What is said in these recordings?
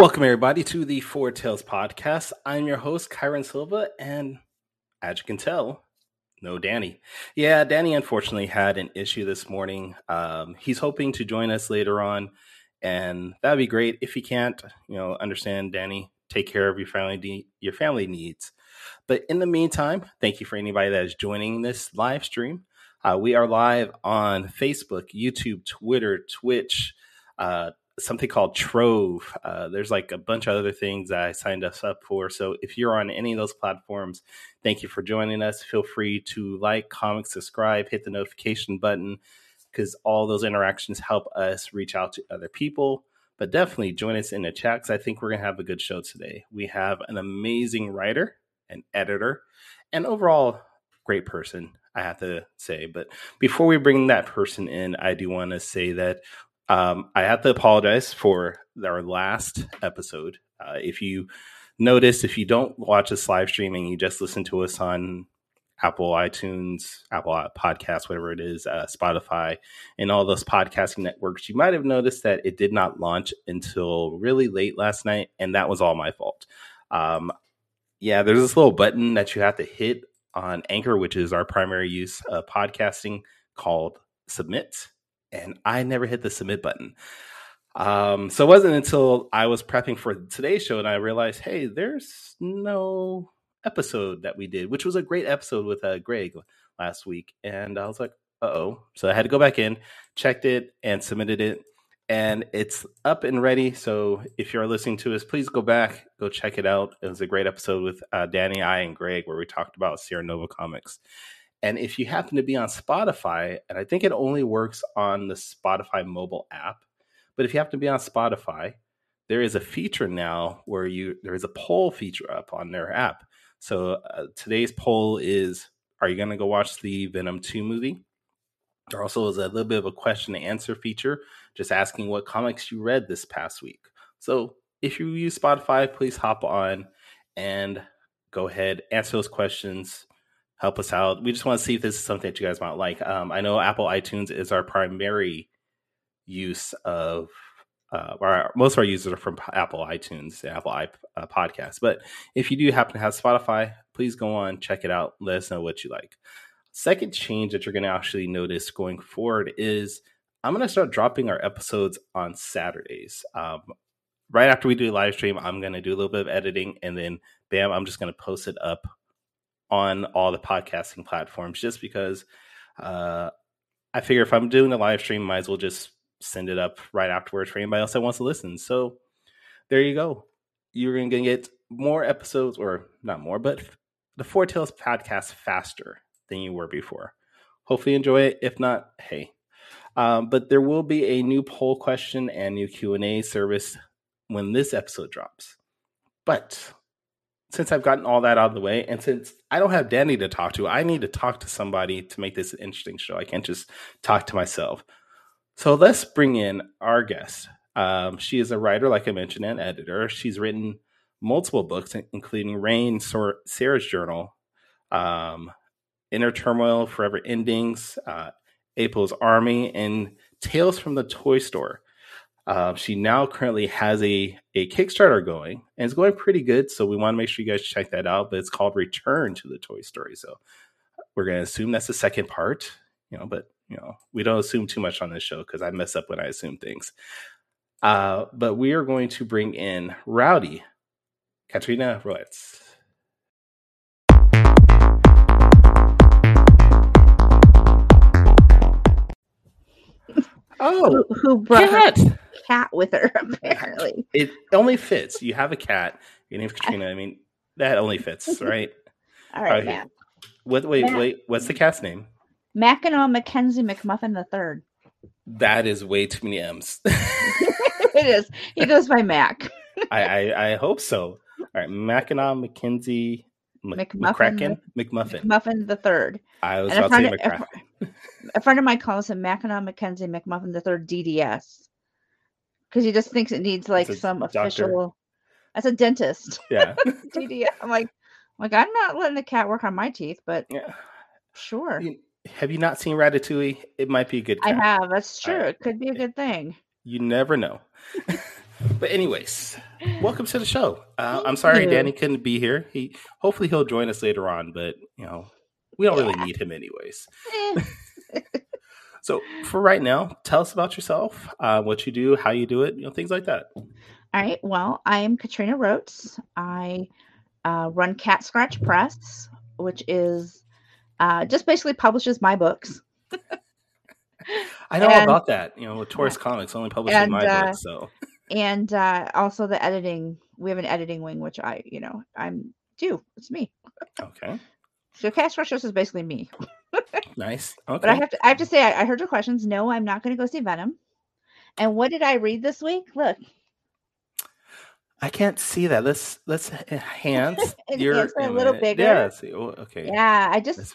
Welcome, everybody, to the Four Tales podcast. I'm your host, Kyrun Silva, and as you can tell, no Danny. Yeah, Danny unfortunately had an issue this morning. Um, he's hoping to join us later on, and that'd be great. If he can't, you know, understand, Danny, take care of your family, de- your family needs. But in the meantime, thank you for anybody that is joining this live stream. Uh, we are live on Facebook, YouTube, Twitter, Twitch. Uh, something called Trove. Uh, there's like a bunch of other things I signed us up for. So if you're on any of those platforms, thank you for joining us. Feel free to like, comment, subscribe, hit the notification button because all those interactions help us reach out to other people. But definitely join us in the chat because I think we're going to have a good show today. We have an amazing writer, an editor, and overall great person, I have to say. But before we bring that person in, I do want to say that um, I have to apologize for our last episode. Uh, if you notice, if you don't watch us live streaming, you just listen to us on Apple iTunes, Apple Podcasts, whatever it is, uh, Spotify, and all those podcasting networks, you might have noticed that it did not launch until really late last night, and that was all my fault. Um, yeah, there's this little button that you have to hit on Anchor, which is our primary use of podcasting, called Submit and I never hit the submit button. Um, so it wasn't until I was prepping for today's show and I realized, hey, there's no episode that we did, which was a great episode with uh, Greg last week. And I was like, uh oh. So I had to go back in, checked it, and submitted it. And it's up and ready. So if you're listening to us, please go back, go check it out. It was a great episode with uh, Danny, I, and Greg where we talked about Sierra Nova Comics. And if you happen to be on Spotify, and I think it only works on the Spotify mobile app, but if you happen to be on Spotify, there is a feature now where you there is a poll feature up on their app. So uh, today's poll is: Are you going to go watch the Venom Two movie? There also is a little bit of a question and answer feature, just asking what comics you read this past week. So if you use Spotify, please hop on and go ahead answer those questions help us out. We just want to see if this is something that you guys might like. Um, I know Apple iTunes is our primary use of. Uh, our, most of our users are from Apple iTunes, Apple i uh. But if you do happen to have Spotify, please go on, check it out. Let us know what you like. Second change that you're going to actually notice going forward is I'm going to start dropping our episodes on Saturdays. Um, right after we do a live stream, I'm going to do a little bit of editing and then bam, I'm just going to post it up on all the podcasting platforms just because uh, I figure if I'm doing a live stream, might as well just send it up right afterwards for anybody else that wants to listen. So there you go. You're going to get more episodes, or not more, but the Four Tales podcast faster than you were before. Hopefully, enjoy it. If not, hey. Um, but there will be a new poll question and new Q and A service when this episode drops. But since I've gotten all that out of the way, and since I don't have Danny to talk to, I need to talk to somebody to make this an interesting show. I can't just talk to myself. So let's bring in our guest. Um, she is a writer, like I mentioned, and editor. She's written multiple books, including Rain, Sarah's Journal, um, Inner Turmoil, Forever Endings, uh, Apo's Army, and Tales from the Toy Store. Uh, she now currently has a a Kickstarter going, and it's going pretty good. So we want to make sure you guys check that out. But it's called Return to the Toy Story. So we're going to assume that's the second part, you know. But you know, we don't assume too much on this show because I mess up when I assume things. Uh, but we are going to bring in Rowdy, Katrina Roets. Oh, who, who brought cat. Cat with her? Apparently, it only fits. You have a cat, Your name's Katrina. I mean, that only fits, right? All right, Okay. What? Wait, Matt. wait. What's the cat's name? Mackinac Mackenzie McMuffin the third. That is way too many M's. it is. He goes by Mac. I, I I hope so. All right, Mackinac McKenzie Mc- McMuffin McCracken McMuffin. McMuffin the third. I was And about to say friend, a, McCracken. a friend of mine calls him Mackinac Mackenzie McMuffin the third DDS because he just thinks it needs like some doctor. official. As a dentist. Yeah. I'm like, like I'm not letting the cat work on my teeth, but yeah. sure. Have you not seen Ratatouille? It might be a good. I have. That's true. right. It could be a good thing. You never know. but anyways, welcome to the show. Uh, I'm sorry you. Danny couldn't be here. He hopefully he'll join us later on, but you know we don't really need him anyways. So for right now, tell us about yourself, uh, what you do, how you do it, you know, things like that. All right. Well, I'm Katrina Roets. I uh, run Cat Scratch Press, which is uh, just basically publishes my books. I know And- about that. You know, with Taurus Comics only publishing And, my uh, book, so and uh, also the editing. We have an editing wing, which I, you know, I'm do. It's me. okay, So Scratch Press is basically me. nice. Okay, But I have to, I have to say, I, I heard your questions. No, I'm not going to go see Venom. And what did I read this week? Look, I can't see that. Let's let's enhance your a little bigger. Yeah. See, oh, okay. yeah, I just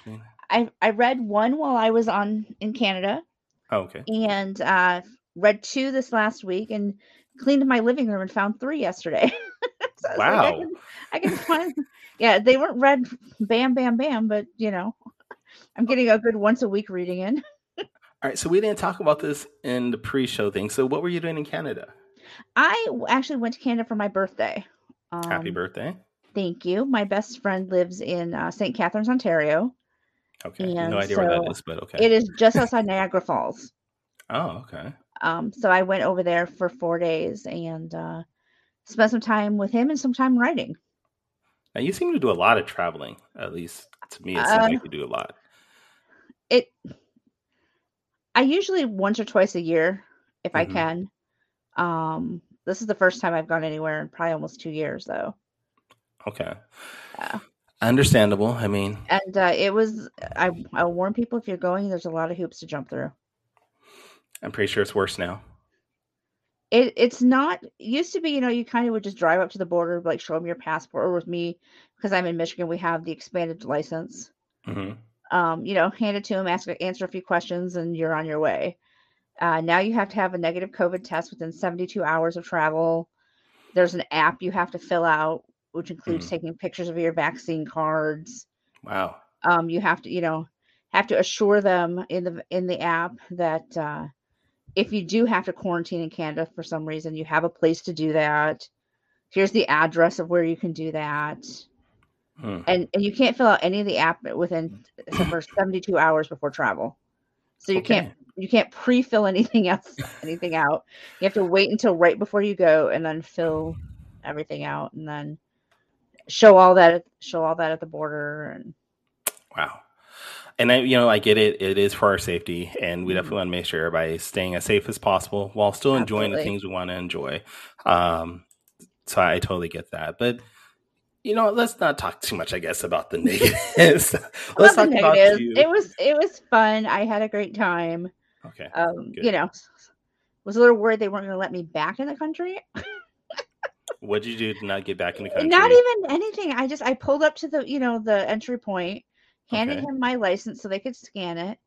I I read one while I was on in Canada. Oh, okay. and uh, read two this last week and cleaned my living room and found three yesterday. So I was like, I Wow. can, I can find, yeah, they weren't read bam, bam, bam, but you know, I'm getting a good once a week reading in. All right. So we didn't talk about this in the pre-show thing. So what were you doing in Canada? I actually went to Canada for my birthday. Um, Happy birthday. Thank you. My best friend lives in uh, St. Catharines, Ontario. Okay. and no idea where that so but okay. It is just outside Niagara Falls. Oh, okay. Um, so I went over there for four days and uh, spent some time with him and some time writing. Now you seem to do a lot of traveling. At least to me, it seems Uh, like you do a lot. it i usually once or twice a year if i Mhm. can um this is the first time i've gone anywhere in probably almost two years though Okay. Yeah. Understandable. I mean, and uh it was i i warn people if you're going there's a lot of hoops to jump through I'm pretty sure it's worse now. It it's not used to be you know you kind of would just drive up to the border like show them your passport or with me because i'm in michigan we have the expanded license hmm um, you know, hand it to them ask, answer a few questions, and you're on your way. Uh, now you have to have a negative COVID test within 72 hours of travel. There's an app you have to fill out, which includes Mm. taking pictures of your vaccine cards. Wow. Um, you have to, you know, have to assure them in the in the app that uh, if you do have to quarantine in Canada for some reason, you have a place to do that. Here's the address of where you can do that Hmm. and and you can't fill out any of the app within for 72 hours before travel so you can't you can't pre-fill anything else anything out you have to wait until right before you go and then fill everything out and then show all that show all that at the border and Wow. And I, you know, I get it. It is for our safety, and we Mhm. definitely want to make sure everybody's staying as safe as possible while still enjoying the things we want to enjoy. Um, so I totally get that. But you know, let's not talk too much. I guess about the negatives. Let's talk about you. it was it was fun i had a great time okay. um Good. you know was a little worried they weren't going to let me back in the country What did you do to not get back in the country? Not even anything. I just I pulled up to the you know the entry point, handed Okay. him my license so they could scan it.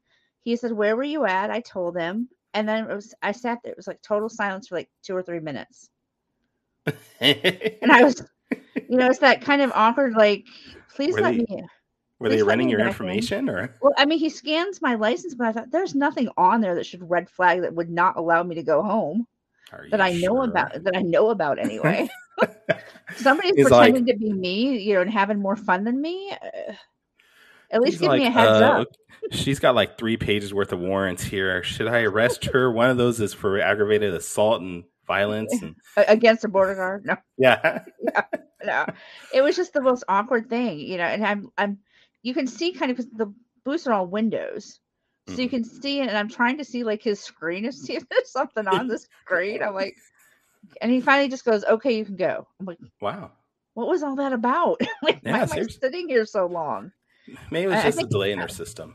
He said, "Where were you at?" I told him, and then it was I sat there. It was like total silence for like two or three minutes, and I was, you know, it's that kind of awkward like, please Were let they- me. Were they running your in. information or? Well, I mean, he scans my license, but I thought there's nothing on there that should red flag that would not allow me to go home Are that I know sure? about that I know about anyway. Somebody's like- pretending to be me, you know, and having more fun than me. At least He's give me a heads uh, up. She's got like three pages worth of warrants here. Should I arrest her? One of those is for aggravated assault and violence. And against a border guard. No, yeah, no, it was just the most awkward thing, you know. And I'm, I'm, you can see kind of because the booths are all windows, so you Mhm. can see it. And I'm trying to see like his screen to see if there's something on the screen. I'm like, and he finally just goes, "Okay, you can go." I'm like, wow. what was all that about? like, Yeah, why am I sitting here so long? Maybe it was I- I just a delay in her system.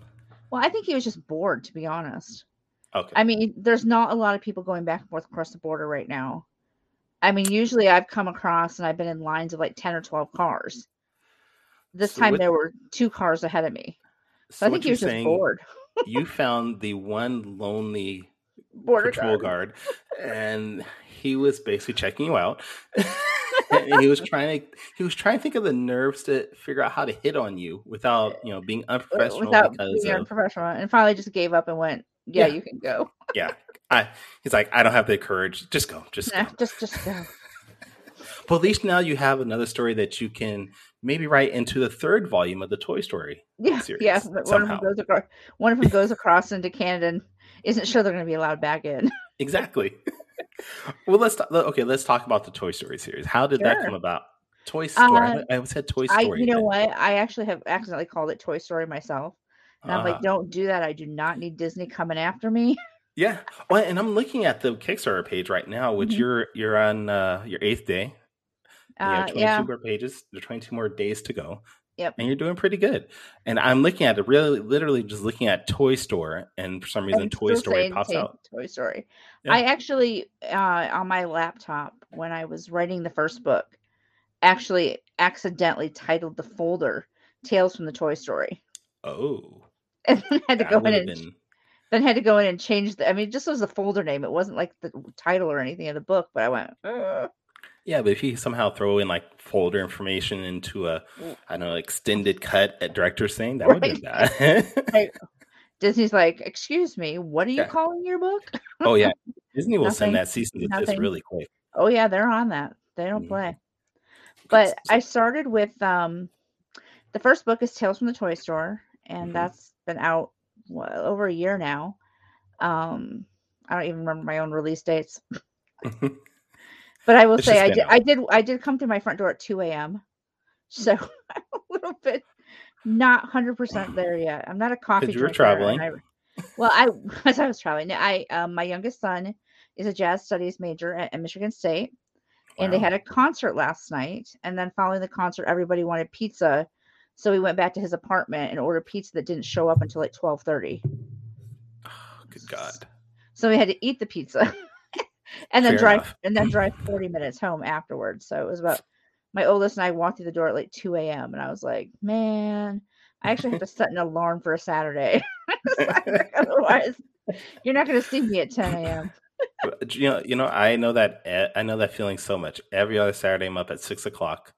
Well, I think he was just bored, to be honest. Okay. I mean, there's not a lot of people going back and forth across the border right now. I mean, usually I've come across and I've been in lines of like 10 or 12 cars. This So time what- there were two cars ahead of me. So, so I think he was just saying, bored. you found the one lonely Border patrol guard. guard, and he was basically checking you out. he was trying to he was trying to think of the nerves to figure out how to hit on you without you know being unprofessional without being of, unprofessional. And finally just gave up and went, Yeah, Yeah. you can go. yeah. I he's like I don't have the courage. Just go. Just go. Just just go. Well, at least now you have another story that you can maybe write into the third volume of the Toy Story. Yeah, Series, yeah. but One of somehow. them goes across. One of them goes across into Canada and isn't sure they're going to be allowed back in. Exactly. well, let's talk, okay. Let's talk about the Toy Story series. How did that come about? Toy Story. Uh, I, I said Toy I, Story. you know what? I actually have accidentally called it Toy Story myself. And I'm uh, like, don't do that. I do not need Disney coming after me. yeah. Well, and I'm looking at the Kickstarter page right now, which Mhm. you're you're on uh, your eighth day. You have Uh, 22 yeah. more pages. There are 22 more days to go. Yep. And you're doing pretty good. And I'm looking at it, really, literally just looking at Toy Store, and for some reason, Toy Story pops out. Toy Story. Yeah. I actually, uh, on my laptop, when I was writing the first book, actually accidentally titled the folder "Tales from the Toy Story," Oh, and then had to go in and been. then had to go in and change the. I mean, just was the folder name. It wasn't like the title or anything of the book. But I went, "Ugh." Yeah, but if you somehow throw in like folder information into a, Mm. Don't know, extended cut at director's thing, that would be bad. Disney's like, "Excuse me, what are you Yeah. calling your book?" oh yeah, Disney will Nothing. send that cease and desist really quick. Oh yeah, they're on that. They don't Mhm. play. But. I started with um the first book is Tales from the Toy Store, and Mhm. that's been out well, over a year now. Um I don't even remember my own release dates. But I will It's say I did out. I did I did come through my front door at 2 a.m. So I'm a little bit not 100% there yet. I'm not a coffee you were traveling. I- well, I as I was traveling, I um, my youngest son is a jazz studies major at, at Michigan State, and they had a concert last night. And then following the concert, everybody wanted pizza, so we went back to his apartment and ordered pizza that didn't show up until like 12:30. Oh, good God. So we had to eat the pizza, and then Fair drive enough. and then drive 40 minutes home afterwards. So it was about my oldest and I walked through the door at like 2 a.m. and I was like, man, I actually have to set an alarm for a Saturday. Otherwise, you're not going to see me at 10 a.m. You know, you know, I know that I know that feeling so much. Every other Saturday, I'm up at six o'clock,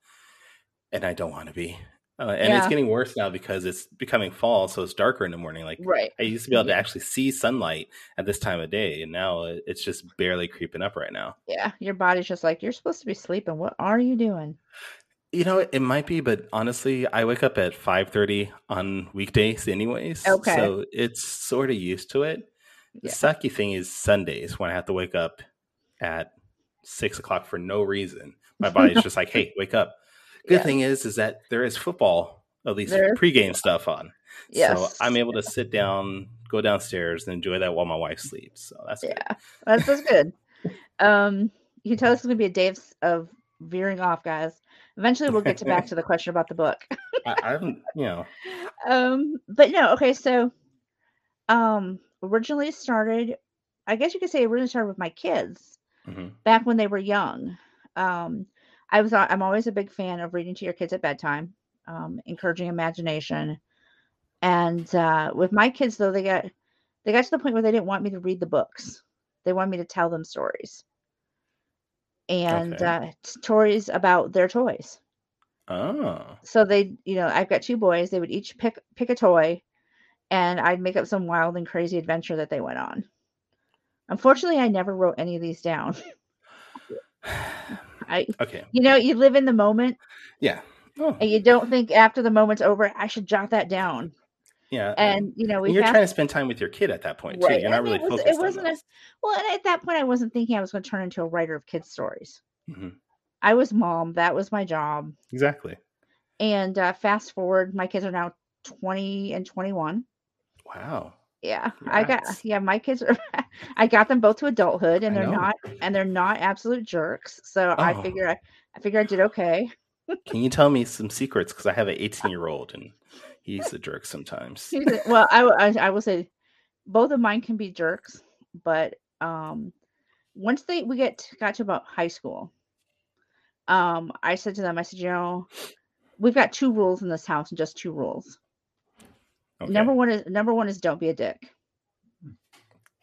and I don't want to be. Uh, and it's getting worse now because it's becoming fall, so it's darker in the morning. Like Right. I used to be able to actually see sunlight at this time of day, and now it's just barely creeping up right now. Yeah. Your body's just like, you're supposed to be sleeping. What are you doing? You know, it might be, but honestly, I wake up at five thirty on weekdays, anyways. Okay. so it's sort of used to it. The Yeah. sucky thing is Sundays when I have to wake up at six o'clock for no reason. My body's just like, "Hey, wake up." Good Yeah. thing is, is that there is football, at least There is pregame stuff on. Yes. So I'm able to sit down, go downstairs, and enjoy that while my wife sleeps. So that's good. Yeah. That's, that's good. Um, you can tell this is going to be a day of, of veering off, guys. Eventually, we'll get to back to the question about the book. I, I haven't, you know, um but no okay so um originally started i guess you could say originally started with my kids mhm. back when they were young um i was i'm always a big fan of reading to your kids at bedtime um encouraging imagination. And uh with my kids though they got they got to the point where they didn't want me to read the books. They wanted me to tell them stories. And Okay. uh stories about their toys. Oh, so they you know i've got two boys. They would each pick pick a toy and i'd make up some wild and crazy adventure that they went on. Unfortunately i never wrote any of these down i okay, you know you live in the moment yeah, oh, and you don't think after the moment's over i should jot that down yeah. and you know you're trying to spend time with your kid at that point too. You're not and really it was- it focused wasn't on a- well and at that point i wasn't thinking i was going to turn into a writer of kids stories Mhm. i was mom that was my job Exactly. and uh, fast forward my kids are now 20 and 21 Wow. Yeah, I got yeah, my kids are I got them both to adulthood and they're not and they're not absolute jerks. So I Oh. figure I, I figure I did okay. Can you tell me some secrets? Because I have an 18 year old and he's a jerk sometimes. well, I, I I will say both of mine can be jerks, but um, once they we get to, got to about high school, um, I said to them, I said, you know, we've got two rules in this house, and just two rules. Okay. Number one is number one is don't be a dick,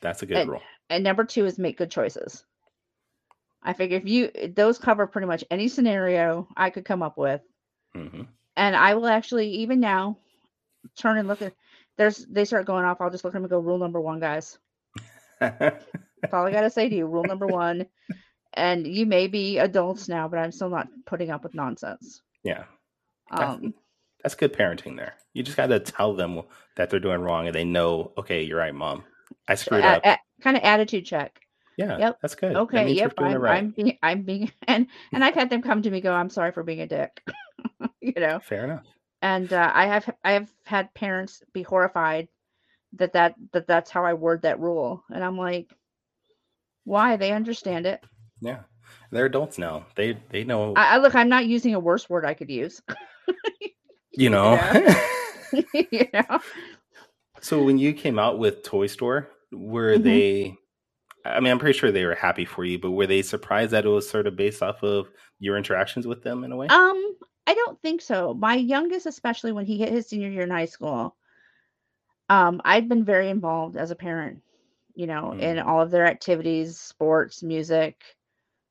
That's a good and- rule. and number two is make good choices. I figure if you those cover pretty much any scenario I could come up with, hmm and I will actually even now turn and look at there's they start going off. I'll just look at them and go rule number one, guys. That's all I gotta say to you. Rule number one. And you may be adults now, but I'm still not putting up with nonsense. yeah. Um, That's good parenting there. You just got to tell them that they're doing wrong and they know, okay, you're right, mom. I screwed up. kind of attitude check. yeah. yep. That's good. Okay, we're yep, I'm, right. I'm being, I'm being, and and I've had them come to me go, I'm sorry for being a dick, you know. Fair enough. And uh, I have I have had parents be horrified that that that that's how I word that rule, and I'm like, why? They understand it. Yeah. They're adults now. They they know, I, I look. I'm not using a worse word I could use. you know. you know. so when you came out with Toy Store, were Mhm. they I mean, I'm pretty sure they were happy for you, but were they surprised that it was sort of based off of your interactions with them in a way? Um, I don't think so. My youngest, especially when he hit his senior year in high school, um, I'd been very involved as a parent, you know, in Mm. all of their activities, sports, music.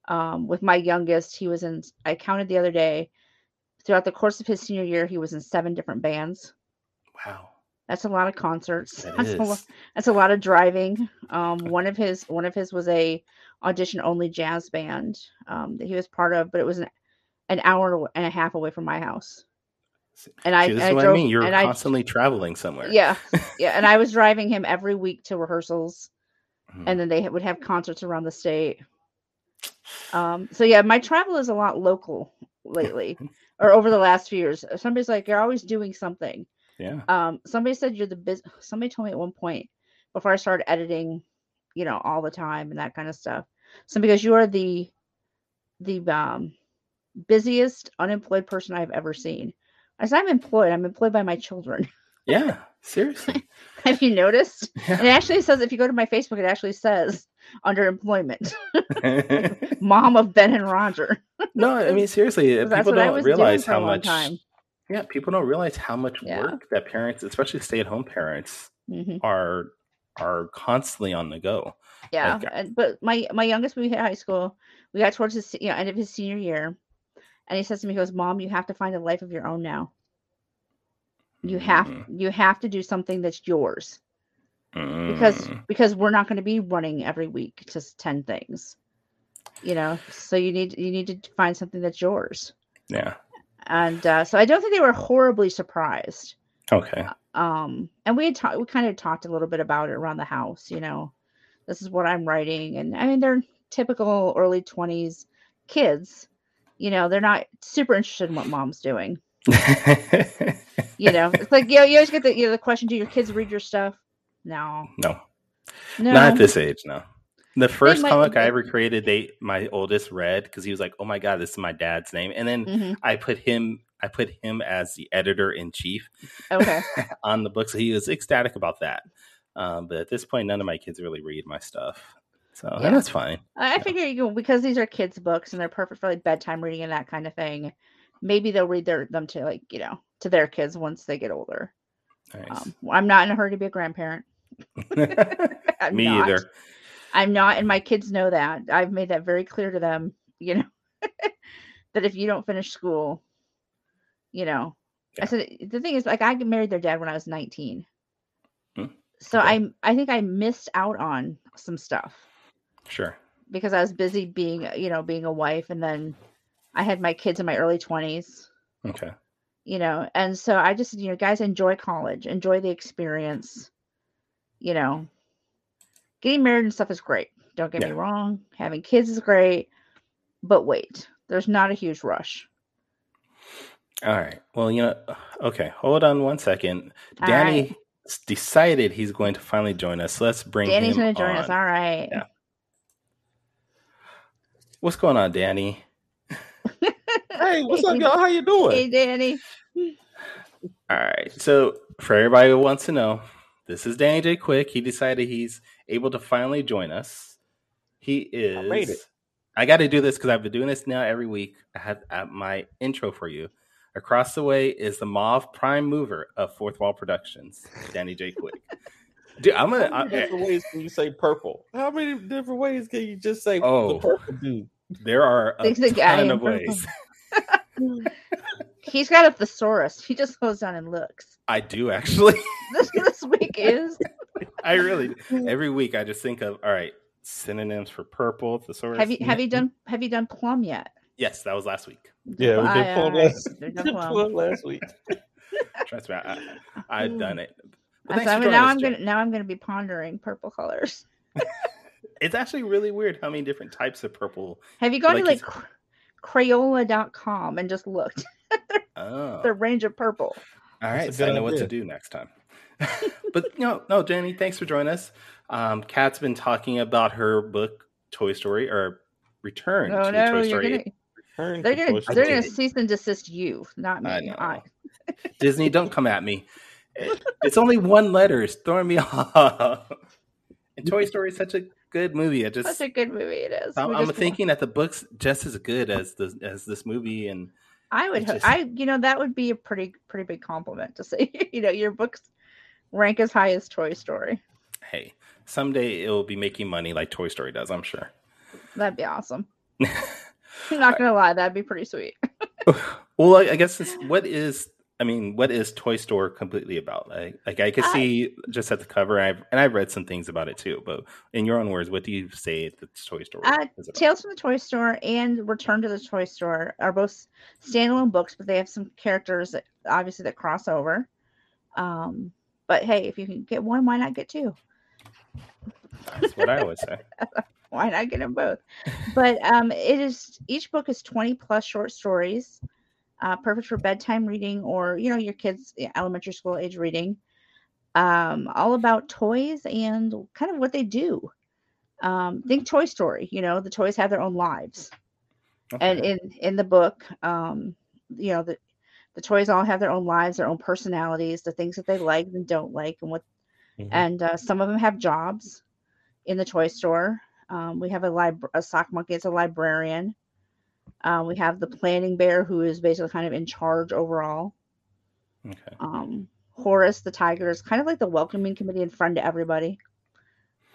Um, with my youngest, he was in, I counted the other day, throughout the course of his senior year, he was in seven different bands. wow. That's a lot of concerts. That That's a, lo- that's a lot of driving. Um, one of his one of his was a audition only jazz band um, that he was part of, but it was an, an hour and a half away from my house. And I, See, this I is what drove, I mean. You're and I, constantly traveling somewhere. yeah, yeah, and I was driving him every week to rehearsals, Mhm. and then they would have concerts around the state. Um, so yeah, my travel is a lot local lately, or over the last few years. Somebody's like, "You're always doing something." yeah. Um, somebody said you're the biz. Somebody told me at one point before I started editing, you know, all the time and that kind of stuff. So because you are the the um busiest unemployed person I've ever seen. I said I'm employed. I'm employed by my children. Yeah. Seriously. Have you noticed? Yeah. It actually says if you go to my Facebook, it actually says under employment, mom of Ben and Roger. no, I mean seriously, people don't realize how much. time. Yeah, people don't realize how much Yeah. work that parents, especially stay-at-home parents, hmm are are constantly on the go. Yeah, Like, uh, and, but my my youngest, we hit high school. We got towards the you know, end of his senior year, and he says to me, he "Goes, Mom, you have to find a life of your own now. You have Mm, you have to do something that's yours mm. because we're not going to be running every week just ten things, you know. So you need you need to find something that's yours." yeah, And uh, so I don't think they were horribly surprised. okay, um and we had talked we kind of talked a little bit about it around the house you know this is what i'm writing and i mean they're typical early 20s kids you know they're not super interested in what mom's doing you know it's like you, know, you always get the you know the question do your kids read your stuff no no, no not at this age. No, the first comic I ever created, they my oldest read because he was like, "Oh my god, this is my dad's name," and then Mhm. I put him. I put him as the editor in chief okay on the book, so he was ecstatic about that. Um, but at this point, none of my kids really read my stuff, so and Yeah. that's fine. i I figure you because these are kids books and they're perfect for like bedtime reading and that kind of thing maybe they'll read their them to like you know to their kids once they get older Nice. um, i'm not in a hurry to be a grandparent Me not. either. I'm not, and my kids know that. I've made that very clear to them, you know, that if you don't finish school, you know, I said the thing is, like, I married their dad when I was 19. Hmm, So okay. I, I think I missed out on some stuff Sure. because I was busy being, you know, being a wife, and then I had my kids in my early 20s, Okay. you know, and so I just, you know, guys enjoy college, enjoy the experience, you know, getting married and stuff is great. Don't get me wrong. Having kids is great, but wait, there's not a huge rush. All right. Well, you know, uh, okay. Hold on one second. All Danny right. decided he's going to finally join us. Let's bring Danny's going to join us. All right. Yeah. What's going on, Danny? Hey, what's up, y'all? How you doing? Hey, Danny. All right. So for everybody who wants to know, this is Danny J. Quick. He decided he's able to finally join us. He is. made it. I got to do this because I've been doing this now every week. I had uh, my intro for you. Across the way is the Mauve Prime Mover of Fourth Wall Productions, Danny J. Quick. Dude, I'm gonna. How many I, different ways can you say purple? How many different ways can you just say Oh. the purple dude? there are a the guy ton in of purple. ways. He's got a thesaurus. He just goes down and looks. I do actually. This, this week is I really every week I just think of all right synonyms for purple thesaurus. have you have you done have you done plum yet? Yes, that was last week. Yeah, we did plum last, We've did plum. plum last week. Trust me, I, I, I've done it. But I thanks thought, for joining now I'm gonna now I'm gonna be pondering purple colors. It's actually really weird how many different types of purple. Have you gone Like to like cr- Crayola.com and just looked Oh, the range of purple? All right, That's right. a So I good know what to do next time. but no, no, Jenny, thanks for joining us. Um, Kat's been talking about her book Toy Story or Return Oh to no, Toy you're Story. gonna Turn they're to gonna Toy they're Story. gonna cease and desist you, not me. I. I- Disney, don't come at me. It's only one letter. It's throwing me off. And Toy Story is such a good movie. I just Such a good movie it is. I'm, I'm thinking that the book's just as good as the as this movie, and I would just- I you know that would be a pretty pretty big compliment to say you know your books rank as high as Toy Story. hey, someday it'll be making money like Toy Story does. I'm sure. That'd be awesome. I'm not gonna lie, that'd be pretty sweet. well, I I guess it's, what is I mean, what is Toy Store completely about? Like, like I could I- see just at the cover, and I've and I've read some things about it too. But in your own words, what do you say the Toy Store Uh? Tales from the Toy Store and Return to the Toy Store are both standalone books, but they have some characters that obviously that cross over. Um, but hey, if you can get one, why not get two? That's what I always say. Why not get them both? But um, it is each book is 20 plus short stories, uh, perfect for bedtime reading or you know your kids elementary school age reading. Um, all about toys and kind of what they do. Um, think Toy Story. You know the toys have their own lives. and in in the book um you know the the toys all have their own lives their own personalities the things that they like and don't like and what Mhm. and uh, some of them have jobs in the toy store um, we have a lib- a sock monkey it's a librarian uh, we have the planning bear who is basically kind of in charge overall okay. um, Horace the tiger is kind of like the welcoming committee and friend to everybody.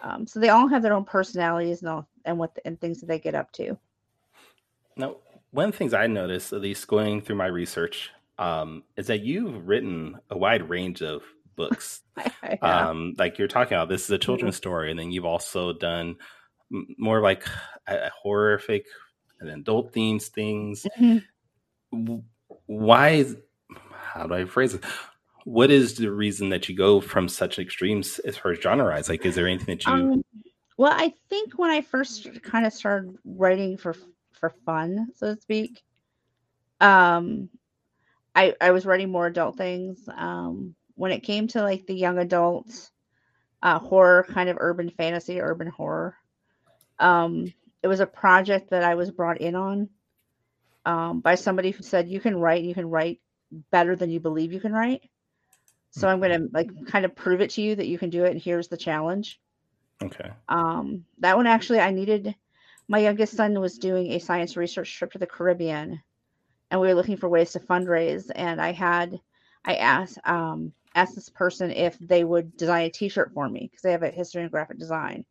Um, so they all have their own personalities and all, and what and things that they get up to. Now, one of the things I noticed, at least going through my research, um, is that you've written a wide range of books. yeah. um, like you're talking about, this is a children's story, and then you've also done m- more like a, a horrific and adult themes things. Mhm. Why? Is, how do I phrase it? What is the reason that you go from such extremes as far as genre? Like, is there anything that you? Um, well, I think when I first kind of started writing for for fun, so to speak, um, I I was writing more adult things. Um, when it came to like the young adult uh, horror, kind of urban fantasy, urban horror, um, it was a project that I was brought in on um, by somebody who said you can write, you can write better than you believe you can write. So I'm going to like kind of prove it to you that you can do it, and here's the challenge okay. um that one actually i needed my youngest son was doing a science research trip to the caribbean and we were looking for ways to fundraise and i had i asked um asked this person if they would design a t-shirt for me because they have a history and graphic design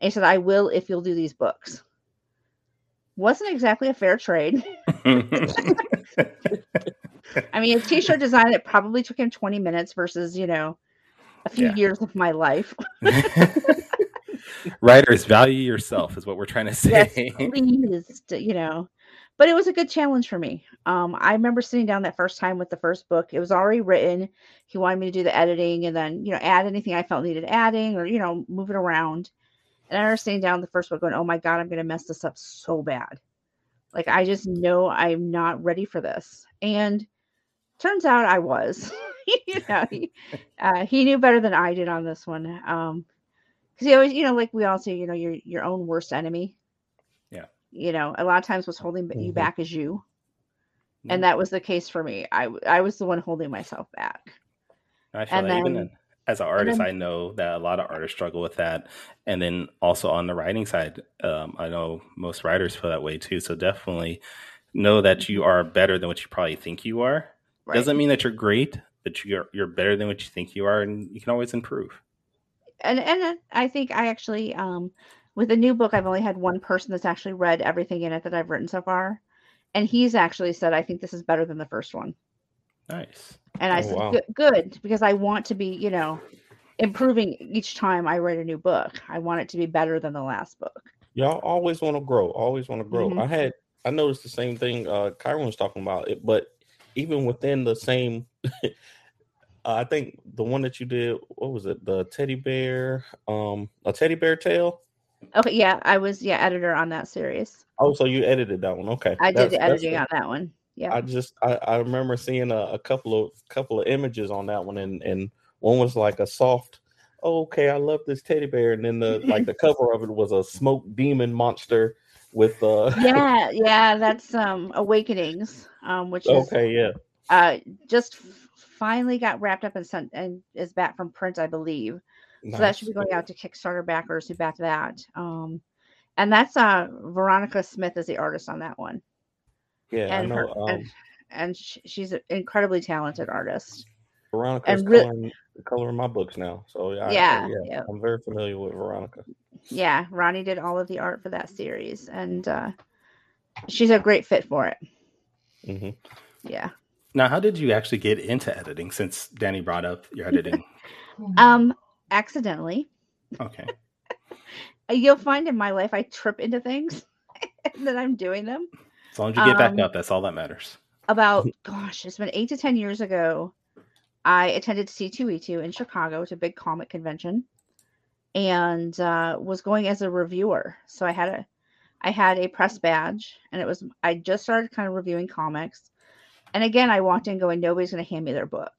and he said i will if you'll do these books wasn't exactly a fair trade i mean a t-shirt design, it probably took him 20 minutes versus you know a few Yeah. years of my life Writers, value yourself is what we're trying to yes, say. please, you know. But it was a good challenge for me. Um, I remember sitting down that first time with the first book. It was already written. He wanted me to do the editing and then, you know, add anything I felt needed adding or, you know, move it around. And I remember sitting down the first book going, oh my God, I'm going to mess this up so bad. Like, I just know I'm not ready for this. And turns out I was. you know, he, uh, he knew better than I did on this one. Um, because he always, you know, like we all say, you know, your your own worst enemy. Yeah. You know, a lot of times what's holding b- you back is you. and that was the case for me. I I was the one holding myself back. I feel and even then- in- as an artist, then- I know that a lot of artists struggle with that. And then also on the writing side, um, I know most writers feel that way too. So definitely know that you are better than what you probably think you are. Right. Doesn't mean that you're great, but you're you're better than what you think you are, and you can always improve. and and I think I actually um with the new book I've only had one person that's actually read everything in it that I've written so far, and he's actually said I think this is better than the first one. Nice. And I Oh, said wow. "Good- good because I want to be you know improving each time I write a new book. I want it to be better than the last book. Y'all always want to grow. Always want to grow. Mhm. I had I noticed the same thing uh Kyrun was talking about it, but even within the same uh, I think the one that you did, what was it? The teddy bear, um, a teddy bear tale. Okay, yeah, I was yeah editor on that series. Oh, so you edited that one? Okay, I did the editing on that one. Yeah. I just I, I remember seeing a, a couple of couple of images on that one, and and one was like a soft. Oh, okay, I love this teddy bear, and then the like the cover of it was a smoke demon monster with uh. yeah, yeah, that's um Awakenings, um, which is Okay, yeah. uh just finally got wrapped up and sent and is back from print, I believe. So that should be going out to Kickstarter backers who backed that. Um, and that's uh Veronica Smith is the artist on that one, Yeah, I and know. her um, and, and sh- she's an incredibly talented artist. Veronica's and re- coloring, coloring my books now, so I, Yeah, yeah, yeah. I'm very familiar with Veronica. Yeah, Ronnie did all of the art for that series, and uh, she's a great fit for it. hmm Yeah. Now, how did you actually get into editing? Since Danny brought up your editing. Um, accidentally. Okay. You'll find in my life I trip into things and then I'm doing them. As long as you get back Um, up, that's all that matters. About gosh, it's been eight to ten years ago. I attended C2E2 in Chicago. It's a big comic convention, and uh, was going as a reviewer. So I had a, I had a press badge, and it was I just started kind of reviewing comics, and again I walked in going, nobody's going to hand me their book.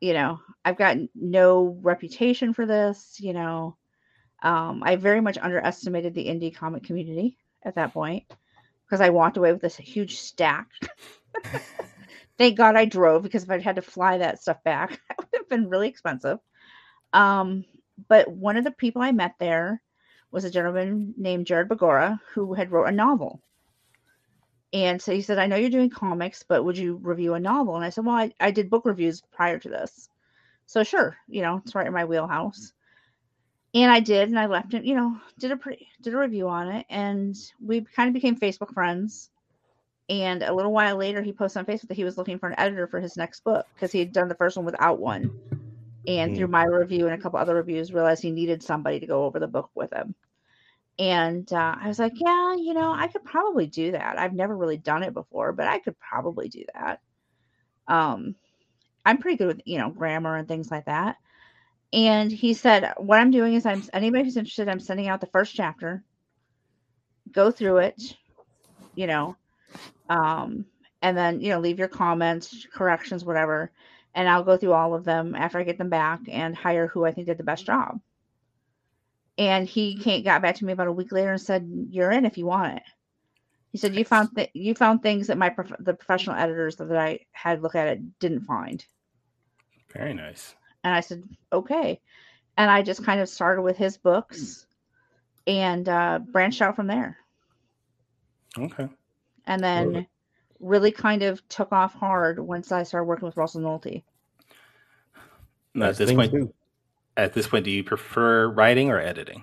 You know, I've got no reputation for this. You know, um, I very much underestimated the indie comic community at that point because I walked away with this huge stack. Thank God I drove because if I'd had to fly that stuff back, it would have been really expensive. Um, but one of the people I met there was a gentleman named Jared Bagora who had wrote a novel. And so he said, I know you're doing comics, but would you review a novel? And I said, Well, I, I did book reviews prior to this. So sure, you know, it's right in my wheelhouse. And I did, and I left it, you know, did a pretty did a review on it, and we kind of became Facebook friends. And a little while later, he posted on Facebook that he was looking for an editor for his next book because he had done the first one without one. And Mm. through my review and a couple other reviews, realized he needed somebody to go over the book with him. And uh, I was like, yeah, you know, I could probably do that. I've never really done it before, but I could probably do that. Um, I'm pretty good with you know grammar and things like that. And he said, what I'm doing is I'm anybody who's interested, I'm sending out the first chapter. Go through it, you know, um, and then you know leave your comments, corrections, whatever, and I'll go through all of them after I get them back and hire who I think did the best job. And he came, got back to me about a week later and said, "You're in if you want it." He said, "You found th- you found things that my prof- the professional editors that I had look at it didn't find." Very nice. And I said, "Okay," and I just kind of started with his books and uh, branched out from there. Okay. and then Love really kind of took off hard once I started working with Russell Nolte. Now, at this point, to do. at this point, do you prefer writing or editing?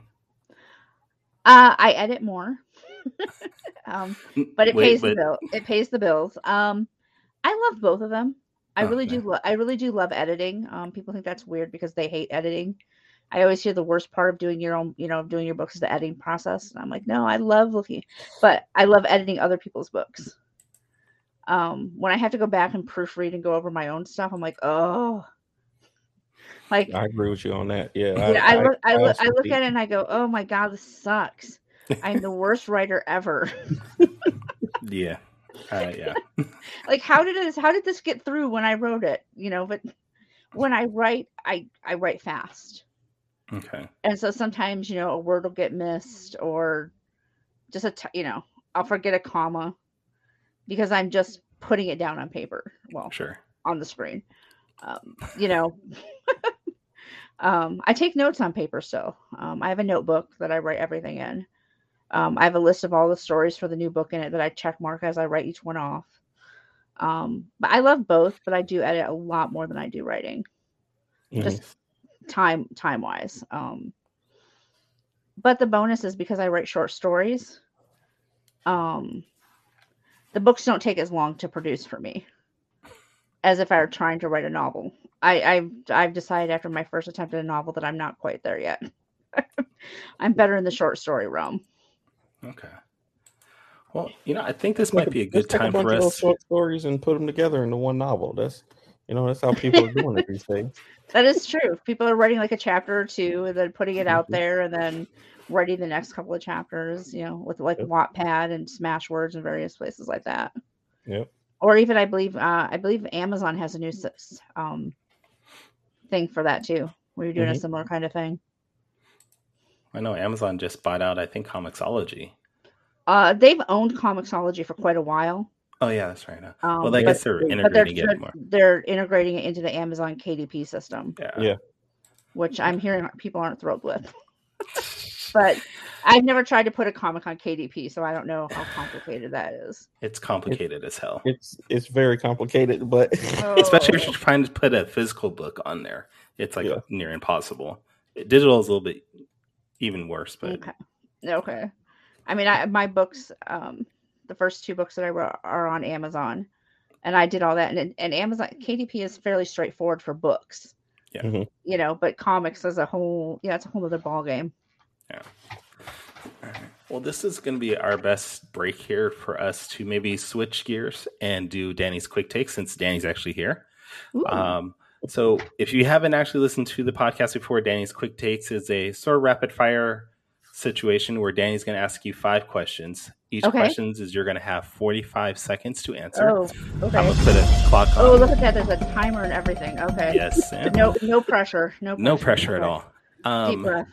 Uh, I edit more, um, but it Wait, pays but- the bill. It pays the bills. Um, I love both of them. I really do. Okay. Lo- I really do love editing. Um, people think that's weird because they hate editing. I always hear the worst part of doing your own, you know, doing your books is the editing process. And I'm like, no, I love looking, but I love editing other people's books. Um, when I have to go back and proofread and go over my own stuff, I'm like, oh, like I agree with you on that. Yeah, yeah, I, look, I, look, also I look think- at it and I go, oh my god, this sucks. I'm the worst writer ever. Yeah. Uh, yeah. like, how did this? How did this get through when I wrote it? You know, but when I write, I I write fast, Okay. and so sometimes you know a word will get missed or just a t- you know I'll forget a comma. because I'm just putting it down on paper. Well, Sure. on the screen. Um, you know, um, I take notes on paper so Um, I have a notebook that I write everything in. Um, I have a list of all the stories for the new book in it that I check mark as I write each one off. Um, but I love both, but I do edit a lot more than I do writing, Just- time time wise. Um, but the bonus is because I write short stories. Um, the books don't take as long to produce for me as if I were trying to write a novel. I, I've I've decided after my first attempt at a novel that I'm not quite there yet. I'm better in the short story realm. Okay. Well, you know, I think this might be a good Let's time bunch for of those us. short stories and put them together into one novel. That's you know that's how people are doing it these days. That is true. People are writing like a chapter or two and then putting it out Mhm. there and then writing the next couple of chapters, you know, with like Yep. Wattpad and Smashwords and various places like that. Yep. Or even I believe uh, I believe Amazon has a new um thing for that too, where you're doing a Mhm. similar kind of thing. I know Amazon just bought out, I think, Comixology. Uh, they've owned Comixology for quite a while. Oh yeah, that's right. Uh, Um, well, I guess they're but but they're, integrating it more. they're integrating it into the Amazon KDP system, Yeah. Yeah. which I'm hearing people aren't thrilled with. but I've never tried to put a comic on KDP, so I don't know how complicated that is. It's complicated as hell. It's it's very complicated, but Especially if Oh. you're trying to put a physical book on there. It's like Yeah. near impossible. Digital is a little bit even worse, but okay, okay. I mean, I my books, um, the first two books that I wrote are on Amazon, and I did all that. And and Amazon KDP is fairly straightforward for books. Yeah. Mhm. You know, but comics is a whole yeah, it's a whole other ball game. Alright. Well, this is going to be our best break here for us to maybe switch gears and do Danny's quick take since Danny's actually here. Um, so, if you haven't actually listened to the podcast before, Danny's quick takes is a sort of rapid fire situation where Danny's going to ask you five questions. Each Okay. questions is you're going to have 45 seconds to answer. oh, I'm okay. going to put a clock on. Oh, look at that! There's a timer and everything. Okay. Yes. No, no pressure. No. Pressure. no pressure at all. Deep Um, breath.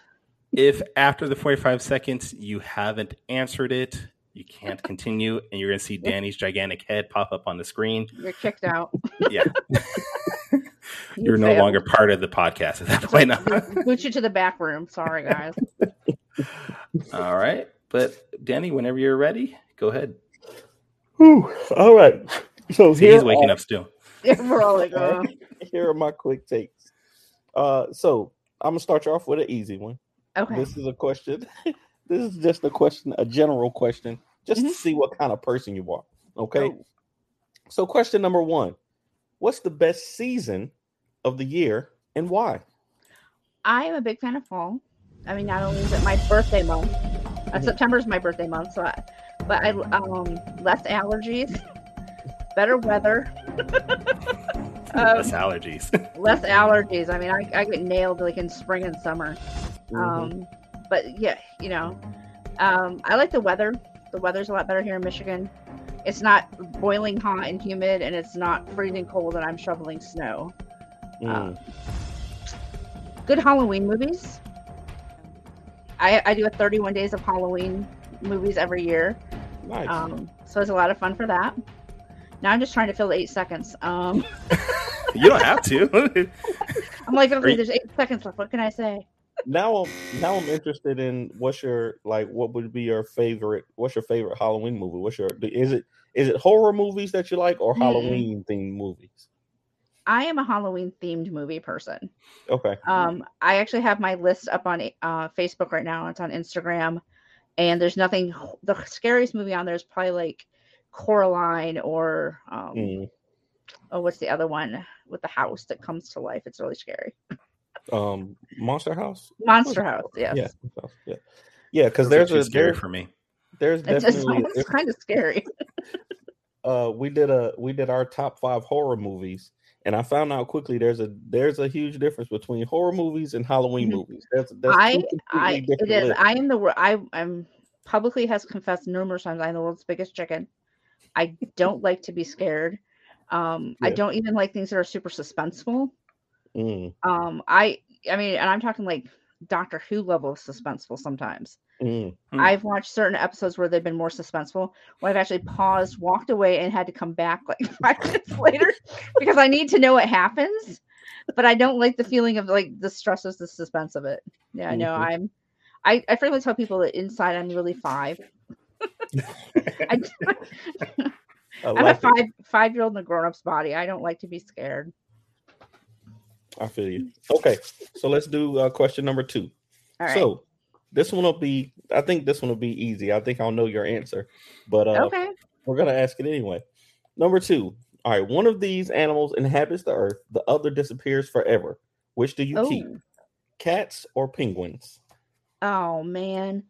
if after the 45 seconds you haven't answered it, you can't continue, and you're going to see Danny's gigantic head pop up on the screen. You're kicked out. Yeah, you're no longer part of the podcast at that point. Now. Boot you to the back room. Sorry, guys. All right, but Danny, whenever you're ready, go ahead. Whew. all right. So See, here he's waking are, up still. We're all like, uh, here are my quick takes. Uh, so I'm gonna start you off with an easy one. okay. This is a question. this is just a question, a general question, just Mhm. to see what kind of person you are. Okay. Oh. So, question number one: What's the best season of the year and why? I am a big fan of fall. I mean, not only is it my birthday month, uh, Mhm. September is my birthday month, so I, but I um less allergies, better weather, um, Less allergies. less allergies. I mean, I, I get nailed like in spring and summer. Mhm. Um, but yeah, you know, um, I like the weather. The weather's a lot better here in Michigan. It's not boiling hot and humid, and it's not freezing cold, and I'm shoveling snow. Mm. Good Halloween movies. I, I do a 31 days of Halloween movies every year. nice. Um, so it's a lot of fun for that. Now I'm just trying to fill the eight seconds. Um, you don't have to. I'm like, okay, you- there's eight seconds left. What can I say? now I'm now I'm interested in what's your like what would be your favorite what's your favorite Halloween movie? What's your is it is it horror movies that you like or Mm. Halloween themed movies? I am a Halloween themed movie person. Okay. Um, I actually have my list up on uh, Facebook right now. It's on Instagram, and there's nothing. The scariest movie on there is probably like Coraline or um, Mm. oh, what's the other one with the house that comes to life? It's really scary. Um Monster House? Monster House. Yes. Yeah. Yeah. Yeah, because there's too a scary there, for me. there's It just definitely sounds kind of scary. uh we did a we did our top five horror movies and I found out quickly there's a there's a huge difference between horror movies and Halloween Mhm. movies. That's that's I, I, it is. I am the. I am publicly has confessed numerous times. I'm the world's biggest chicken. I don't like to be scared. Um, I don't even like things that are super suspenseful. Mm, Um, I, I mean, and I'm talking like Doctor Who level of suspenseful sometimes. Mm. Hmm. I've watched certain episodes where they've been more suspenseful, where I've actually paused, walked away, and had to come back like five minutes later because I need to know what happens. But I don't like the feeling of like the stress of the suspense of it. Yeah, no, Mhm. I'm. I, I frequently tell people that inside I'm really five. I, I I'm a five five year old in a grown up's body. I don't like to be scared. I feel you. Okay, so let's do uh, question number two. All right. So this one will be. I think this one will be easy. I think I'll know your answer, but uh, okay. we're gonna ask it anyway. Number two. All right. One of these animals inhabits the earth. The other disappears forever. Which do you keep? Oh. Cats or penguins? Oh man.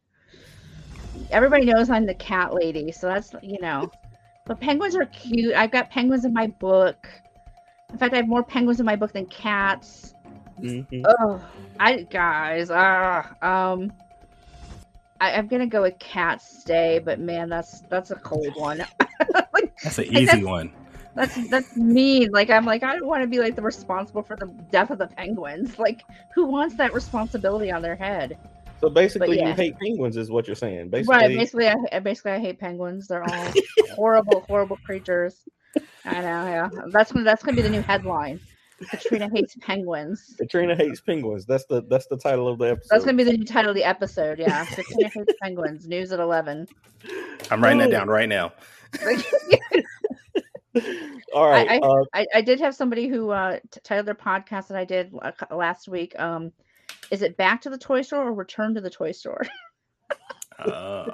Everybody knows I'm the cat lady, so that's you know. But penguins are cute. I've got penguins in my book. In fact, I have more penguins in my book than cats. Mhm. Oh, I guys, ah, um, I, I'm gonna go with cat stay, but man, that's that's a cold one. like, That's an Like, easy that's- one. that's that's mean. Like I'm like I don't want to be like the responsible for the death of the penguins. Like who wants that responsibility on their head? So basically, yeah. you hate penguins, is what you're saying. Basically, Right. Basically, I, I- basically I hate penguins. They're all horrible, horrible creatures. I know. Yeah, that's gonna that's gonna be the new headline. Katrina hates penguins. Katrina hates penguins. That's the that's the title of the episode. That's gonna be the new title of the episode. Yeah, Katrina hates penguins. News at eleven. I'm writing that down right now. All right. I- uh, I, I did have somebody who uh, t- titled their podcast that I did uh, last week. Um, is it Back to the Toy Store or Return to the Toy Store? Oh.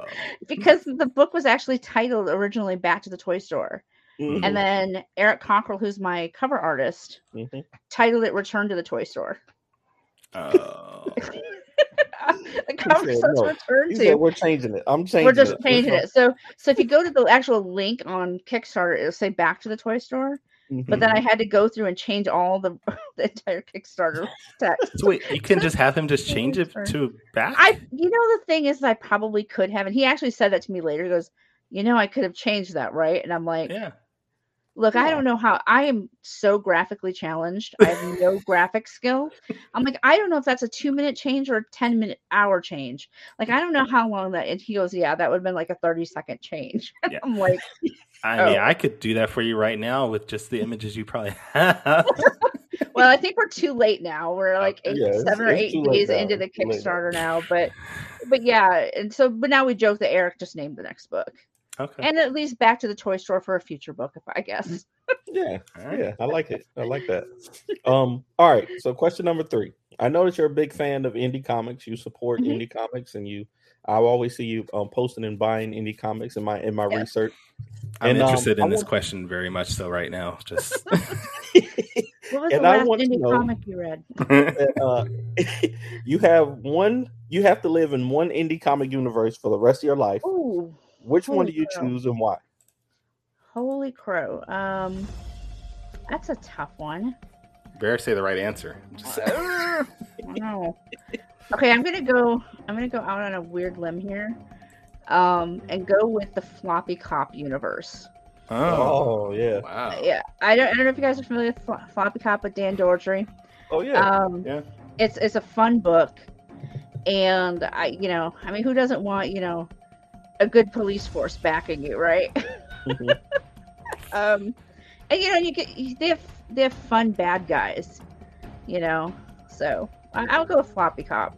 because the book was actually titled originally Back to the Toy Store, mhm, and then Eric Cockrell, who's my cover artist, mhm. titled it Return to the Toy Store. Oh. the cover says no. Return to. said, we're changing it. I'm changing We're just it. changing it. So, so if you go to the actual link on Kickstarter, it'll say "Back to the Toy Store." But Mhm. then I had to go through and change all the, the entire Kickstarter text. So wait, you can just have him just change it to back? I, you know, the thing is, I probably could have, and he actually said that to me later. He goes, "You know, I could have changed that, right?" And I'm like, yeah. "Look, I don't know how. I am so graphically challenged. I have no graphic skill. I'm like, I don't know if that's a two minute change or a ten minute hour change. Like, I don't know how long that." And he goes, "Yeah, that would have been like a thirty second change." Yeah. I'm like, I mean, Oh. I could do that for you right now with just the images you probably have. "Well, I think we're too late now. We're uh, like eight, Yeah, seven or eight days now. into the It's now. Kickstarter now, but." But yeah, and so but now we joke that Eric just named the next book. Okay. and at least back to the toy store for a future book, if I guess. Yeah, All right. yeah, I like it. I like that. Um, all right. So, question number three. I know that you're a big fan of indie comics. You support Mhm. indie comics, and you, I always see you um, posting and buying indie comics in my in my Yeah. research. I'm And, um, interested I in this want- question very much so right now. Just What was And the last indie know- comic you read? uh, you have one. You have to live in one indie comic universe for the rest of your life. Ooh, Which one do you cow. choose and why? holy crow! Um, that's a tough one. better say the right answer. Just- I don't know. Okay, I'm gonna go. I'm gonna go out on a weird limb here, um, and go with the floppy cop universe. oh, Oh yeah. wow. Yeah, I don't. I don't know if you guys are familiar with Flo- floppy cop with Dan Dougherty. Oh yeah. Um, Yeah. it's it's a fun book, and I, you know, I mean, who doesn't want you know a good police force backing you, right? Um, and you know, you get you- they have they have fun bad guys, you know. So I, I'll go with floppy cop.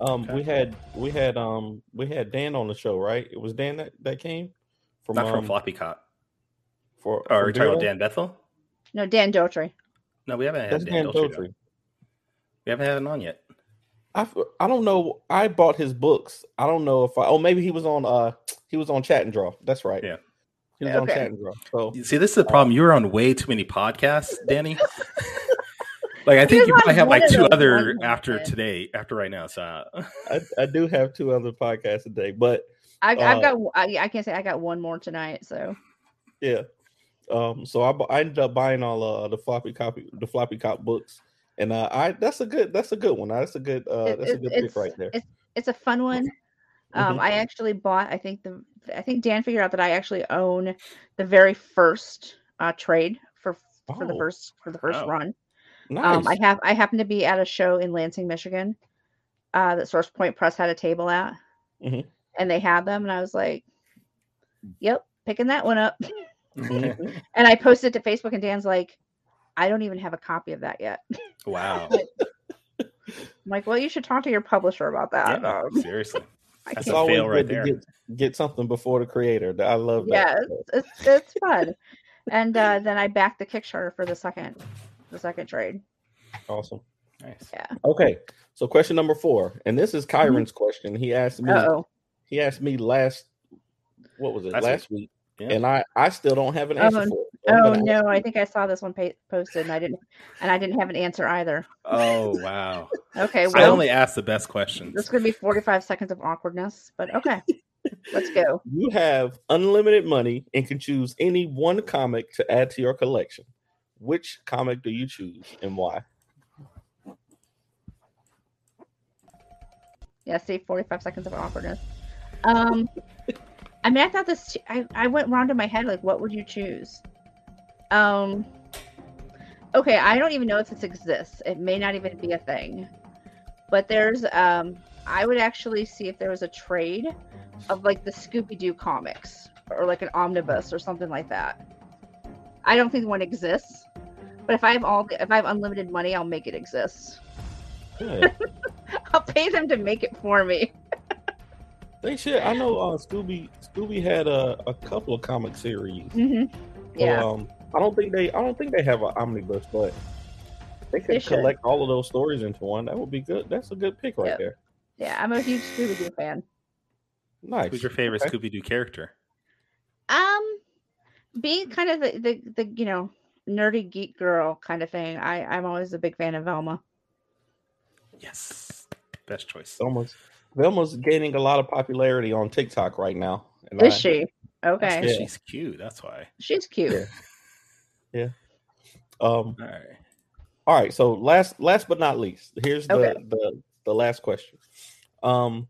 Um, Okay. we had we had um we had Dan on the show, right? It was Dan that, that came from Not from um, Floppy Cop. for Or from are you talking about Dan Bethel? No, Dan Dougherty. No, we haven't had That's Dan, Dan Dolce. Dougherty. We haven't had him on yet. I f- I don't know. I bought his books. I don't know if I. Oh, maybe he was on. Uh, he was on Chat and Draw. That's right. Yeah. He was on Okay. Chat and Draw. So You See, this is the problem. You're on way too many podcasts, Danny. like, I think you probably have like two other ones, after man. today, after right now. So, uh, I, I do have two other podcasts today, but I, Uh, I've got. I, I can't say I got one more tonight. So yeah. Um. So I, I ended up buying all uh, the floppy copy the floppy cop books, and uh, I that's a good that's a good one. That's a good uh that's a good pick right there. it's it's a fun one. Um, Mhm. I actually bought. I think the. I think Dan figured out that I actually own the very first uh, trade for for the Oh. first for the first Oh. run. Nice. Um, I have I happen to be at a show in Lansing, Michigan, uh, that Source Point Press had a table at, Mhm. and they had them, and I was like, "Yep, picking that one up." Mhm. and I posted to Facebook, and Dan's like, "I don't even have a copy of that yet." Wow. I'm like, "Well, you should talk to your publisher about that." Yeah, Um, seriously. I That's a can't. fail right good there. get, get something before the creator. I love Yeah, that. it's, it's it's fun. And uh, then I backed the Kickstarter for the second, the second trade. Awesome. Nice. Yeah. Okay, so question number four, and this is Kyrun's question. He asked me. Uh oh. He asked me last. What was it? Last Last, week, Yeah. and I I still don't have an answer for it. Oh no, I think I saw this one pa- posted, and I didn't, and I didn't have an answer either. Oh wow. Okay, I only ask the best questions. this is gonna be forty-five seconds of awkwardness, but okay, let's go. You have unlimited money and can choose any one comic to add to your collection. Which comic do you choose and why? Yeah, see, forty-five seconds of awkwardness. Um, I mean, I thought this. I I went round in my head like, what would you choose? Um. Okay, I don't even know if this exists. It may not even be a thing. But there's um I would actually see if there was a trade of like the Scooby Doo comics or like an omnibus or something like that. I don't think one exists. But if I have all the, if I have unlimited money, I'll make it exist. I'll pay them to make it for me. they should. I know uh, Scooby Scooby had a, a couple of comic series. hmm Yeah. Um, I don't think they I don't think they have an omnibus, but they could They collect all of those stories into one. That would be good. That's a good pick right Yep. there. Yeah, I'm a huge Scooby Doo fan. Nice. Who's your favorite Okay. Scooby Doo character? Um, being kind of the, the the you know nerdy geek girl kind of thing. I I'm always a big fan of Velma. Yes. Best choice. Velma's Velma's gaining a lot of popularity on TikTok right now. And Is I- she? Okay, Yeah. She's cute. That's why. she's cute. Yeah. Um, All right. all right. So last last but not least, here's the Okay. the the last question. Um,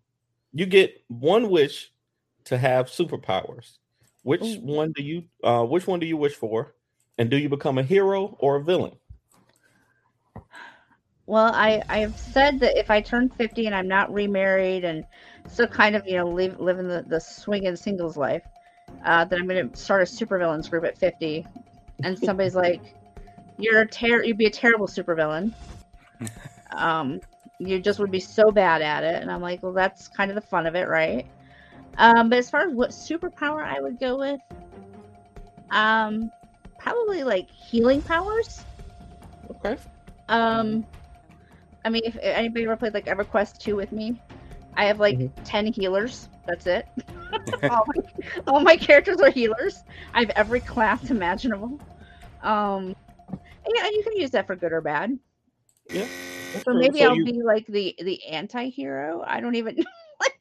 you get one wish to have superpowers. Which Ooh. one do you uh which one do you wish for? And do you become a hero or a villain? Well, I I've said that if I turn 50 and I'm not remarried and still kind of you know live living the the swinging singles life, uh, that I'm going to start a supervillains group at 50. And somebody's like, "You're a ter- you'd be a terrible supervillain. Um, you just would be so bad at it." And I'm like, "Well, that's kind of the fun of it, right?" Um, but as far as what superpower I would go with, um, probably like healing powers. Okay. Um, I mean, if anybody ever played like EverQuest 2 with me, I have like Mhm. 10 healers. That's it. all, my, all my characters are healers. I have every class imaginable. Um, yeah, and you can use that for good or bad. Yeah. So true. maybe So I'll you- be like the the anti-hero. I don't even like.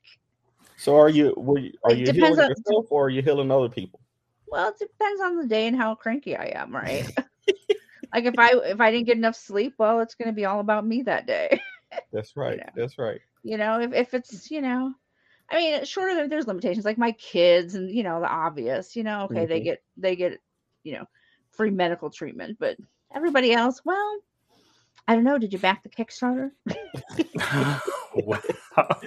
So are you you, are you healing on- yourself or are you healing other people? Well, it depends on the day and how cranky I am, right? like if I if I didn't get enough sleep, well, it's going to be all about me that day. That's right. Yeah. That's right. you know if, if it's you know i mean sure there- there's limitations like my kids and you know the obvious you know okay they Mhm. get they get you know free medical treatment but everybody else well i don't know did you back the kickstarter wow.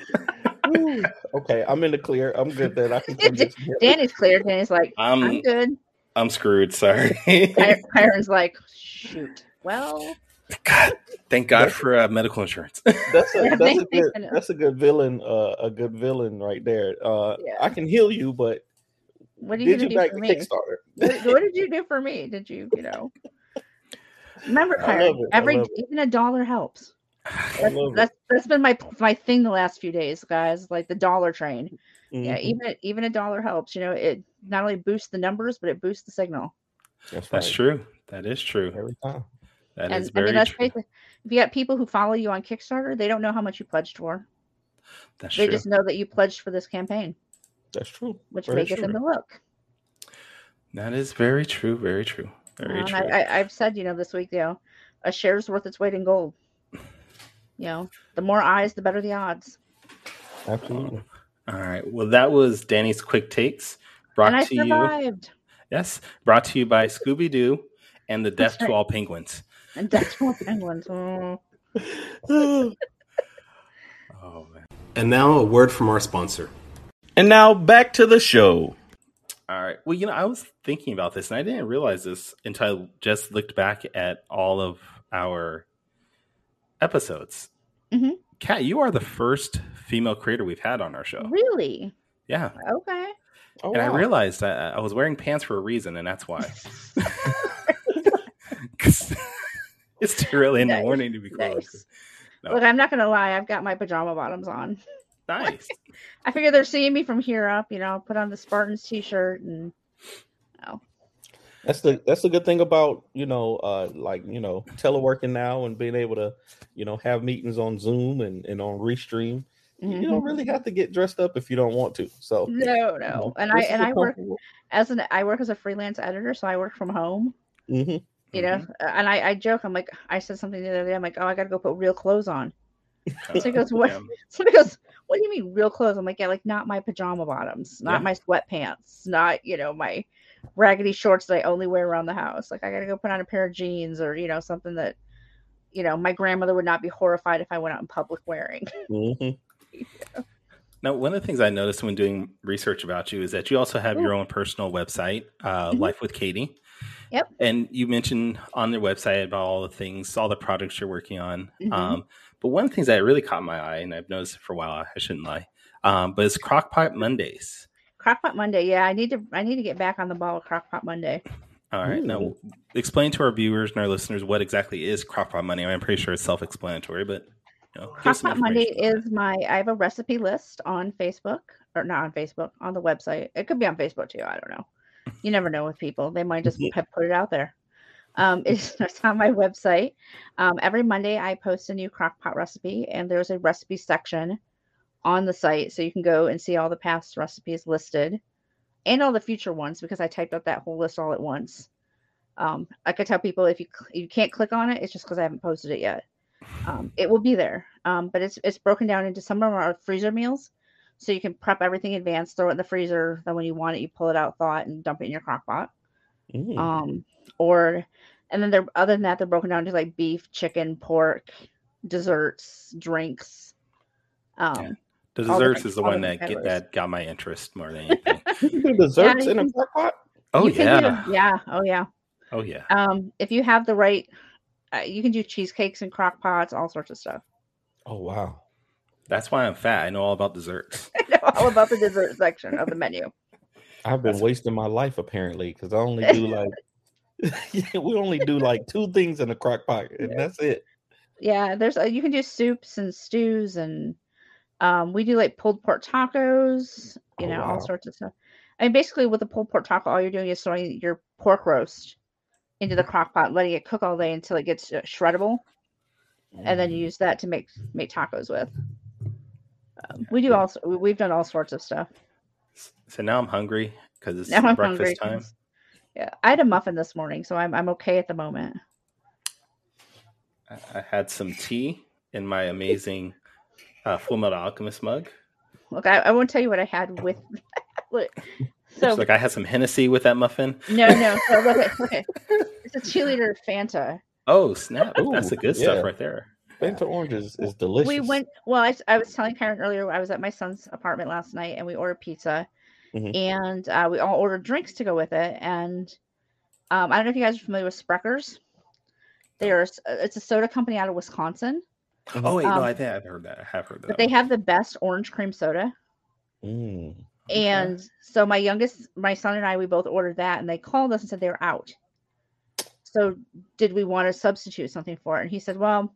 Okay, I'm in the clear. I'm good then. I can come get some help. danny's clear danny's like i'm I'm good I'm screwed. Sorry. Ky- Kyrun's like shoot well God, thank God for uh, medical insurance. That's a that's a good that's a good villain. Uh, a good villain right there. Uh, Yeah. I can heal you, but what are you did gonna you do back for the me Kickstarter? what, what did you do for me did you you know remember I love Kyrun it, I every love it. even a dollar helps that's, that's that's been my my thing the last few days guys like the dollar train yeah Mhm. even even a dollar helps you know it not only boosts the numbers but it boosts the signal That's, That's right. true. That is true. Every time. That and is i mean very let's true. face it if you got people who follow you on kickstarter they don't know how much you pledged for That's they true. just know that you pledged for this campaign That's true. which Very them true. look That is very true. Very true. Very Um, true. I, I, i've said you know this week you know a share's worth its weight in gold you know the more eyes the better the odds Absolutely. All right. Well, that was Danny's quick takes brought to you. Yes, brought to you by Scooby Doo and the Death to. All Penguins. and Death to All penguins Mm. Oh man. And now a word from our sponsor. And now back to the show. All right. Well, you know, I was thinking about this and I didn't realize this until I just looked back at all of our episodes. Mhm. Kat, you are the first female creator we've had on our show. Really? Yeah. Okay. Oh, and I realized I, I was wearing pants for a reason, and that's why. 'Cause it's too early in the morning to be close. nice. No. Look, I'm not gonna lie. I've got my pajama bottoms on. Nice. I figure they're seeing me from here up. You know, put on the Spartans t-shirt and Oh. That's the that's the good thing about you know uh like you know teleworking now and being able to you know have meetings on Zoom and and on Restream. You don't really have to get dressed up if you don't want to. So no, you no. know, And I and a I work as an I work as a freelance editor, so I work from home. Mhm. You know, and I, I joke. I'm like, I said something the other day. I'm like, oh, I got to go put real clothes on. So he goes, what? Yeah. Somebody goes, what do you mean real clothes? I'm like, yeah, like not my pajama bottoms, not Yeah. my sweatpants, not you know my raggedy shorts that I only wear around the house. Like I got to go put on a pair of jeans or you know something that you know my grandmother would not be horrified if I went out in public wearing. Mhm. Now, one of the things I noticed when doing research about you is that you also have your own personal website, uh, Mhm. Life with Katie. Yep. And you mentioned on their website about all the things, all the products you're working on. Mhm. Um, but one of the things that really caught my eye, and I've noticed it for a while, I shouldn't lie, um, but it's Crockpot Mondays. Crockpot Monday, yeah, I need to I need to get back on the ball with Crockpot Monday. All right. Now, explain to our viewers and our listeners what exactly is Crockpot Monday. I'm pretty sure it's self-explanatory, but you know, Crockpot Monday is my I have a recipe list on Facebook or not on Facebook on the website. It could be on Facebook too. I don't know. You never know with people; they might just Yeah. have put it out there. Um, it's, on my website. Um, every Monday, I post a new crockpot recipe, and there's a recipe section on the site, so you can go and see all the past recipes listed and all the future ones because I typed up that whole list all at once. Um, I could tell people if you cl- you can't click on it, it's just because I haven't posted it yet. Um, it will be there, um, but it's it's broken down into some of our freezer meals, so you can prep everything in advance, throw it in the freezer. Then when you want it, you pull it out, thaw it, and dump it in your crock pot. Mm. Um, or and then they're other than that, they're broken down to like beef, chicken, pork, desserts, drinks. Um, The desserts different- is the all one that different get, that got my interest more than anything. You desserts you in a can- crock pot. oh yeah, do- yeah, oh yeah. oh yeah. Um, if you have the right, uh, you can do cheesecakes and crock pots, all sorts of stuff. Oh wow. That's why I'm fat. I know all about desserts. I know all about the dessert section of the menu. I've been wasting my life apparently because I only do like we only do like two things in a crock pot and that's it. Yeah, there's uh, you can do soups and stews and um, we do like pulled pork tacos, you Oh, know, wow. all sorts of stuff. I mean, basically with the pulled pork taco, all you're doing is throwing your pork roast into the crock pot, letting it cook all day until it gets uh, shreddable, and then you Mm. use that to make make tacos with. Um, we do all we've done all sorts of stuff. So now I'm hungry because it's Now breakfast hungry. time. 'cause- Yeah, I had a muffin this morning, so I'm I'm okay at the moment. I- I had some tea in my amazing uh, Full Metal Alchemist mug. Look, I, I won't tell you what I had with. Look, so It's like I had some Hennessy with that muffin. No, no. So look at, look at, it's a two liter Fanta. Oh snap! That's the good yeah. stuff right there. Fanta orange is, is delicious. We went. Well, I, I was telling Karen earlier. I was at my son's apartment last night, and we ordered pizza, Mhm. and uh, we all ordered drinks to go with it. And um, I don't know if you guys are familiar with Sprechers. They're uh, it's a soda company out of Wisconsin, Oh wait, no, Um, I think I've heard that. I have heard that. but they have the best orange cream soda. Mm. And so my youngest, my son and I, we both ordered that, and they called us and said they were out. So did we want to substitute something for it? And he said, well, he-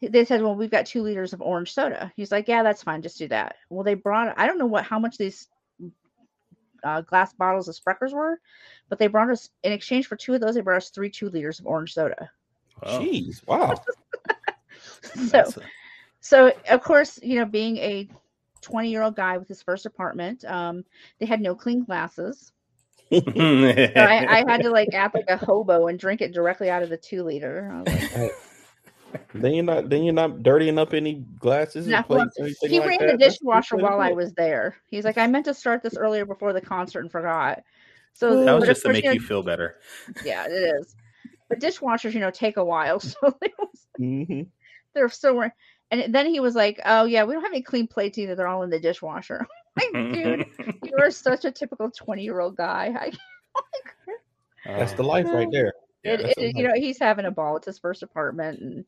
they said, well, we've got two liters of orange soda. He's like, yeah, that's fine, just do that. Well, they brought, I don't know what how much these uh, glass bottles of Sprechers were, but they brought us in exchange for two of those. They brought us three two liters of orange soda. Oh, Jeez, wow. So a- so of course you know being a 20 year old guy with his first apartment um they had no clean glasses so I, I had to like act like a hobo and drink it directly out of the two liter I was like, then you're not then you're not dirtying up any glasses and No, plates anything he like ran that. the dishwasher that's while i was there he's like i meant to start this earlier before the concert and forgot so that was just to course, make know, you feel better. yeah it is but dishwashers you know take a while so it was, Mhm. they're still wearing And then he was like, "Oh yeah, we don't have any clean plates either. They're all in the dishwasher." like, dude, you are such a typical twenty-year-old guy. I, That's the life right there. Yeah, it, it, you know, he's having a ball. It's his first apartment, and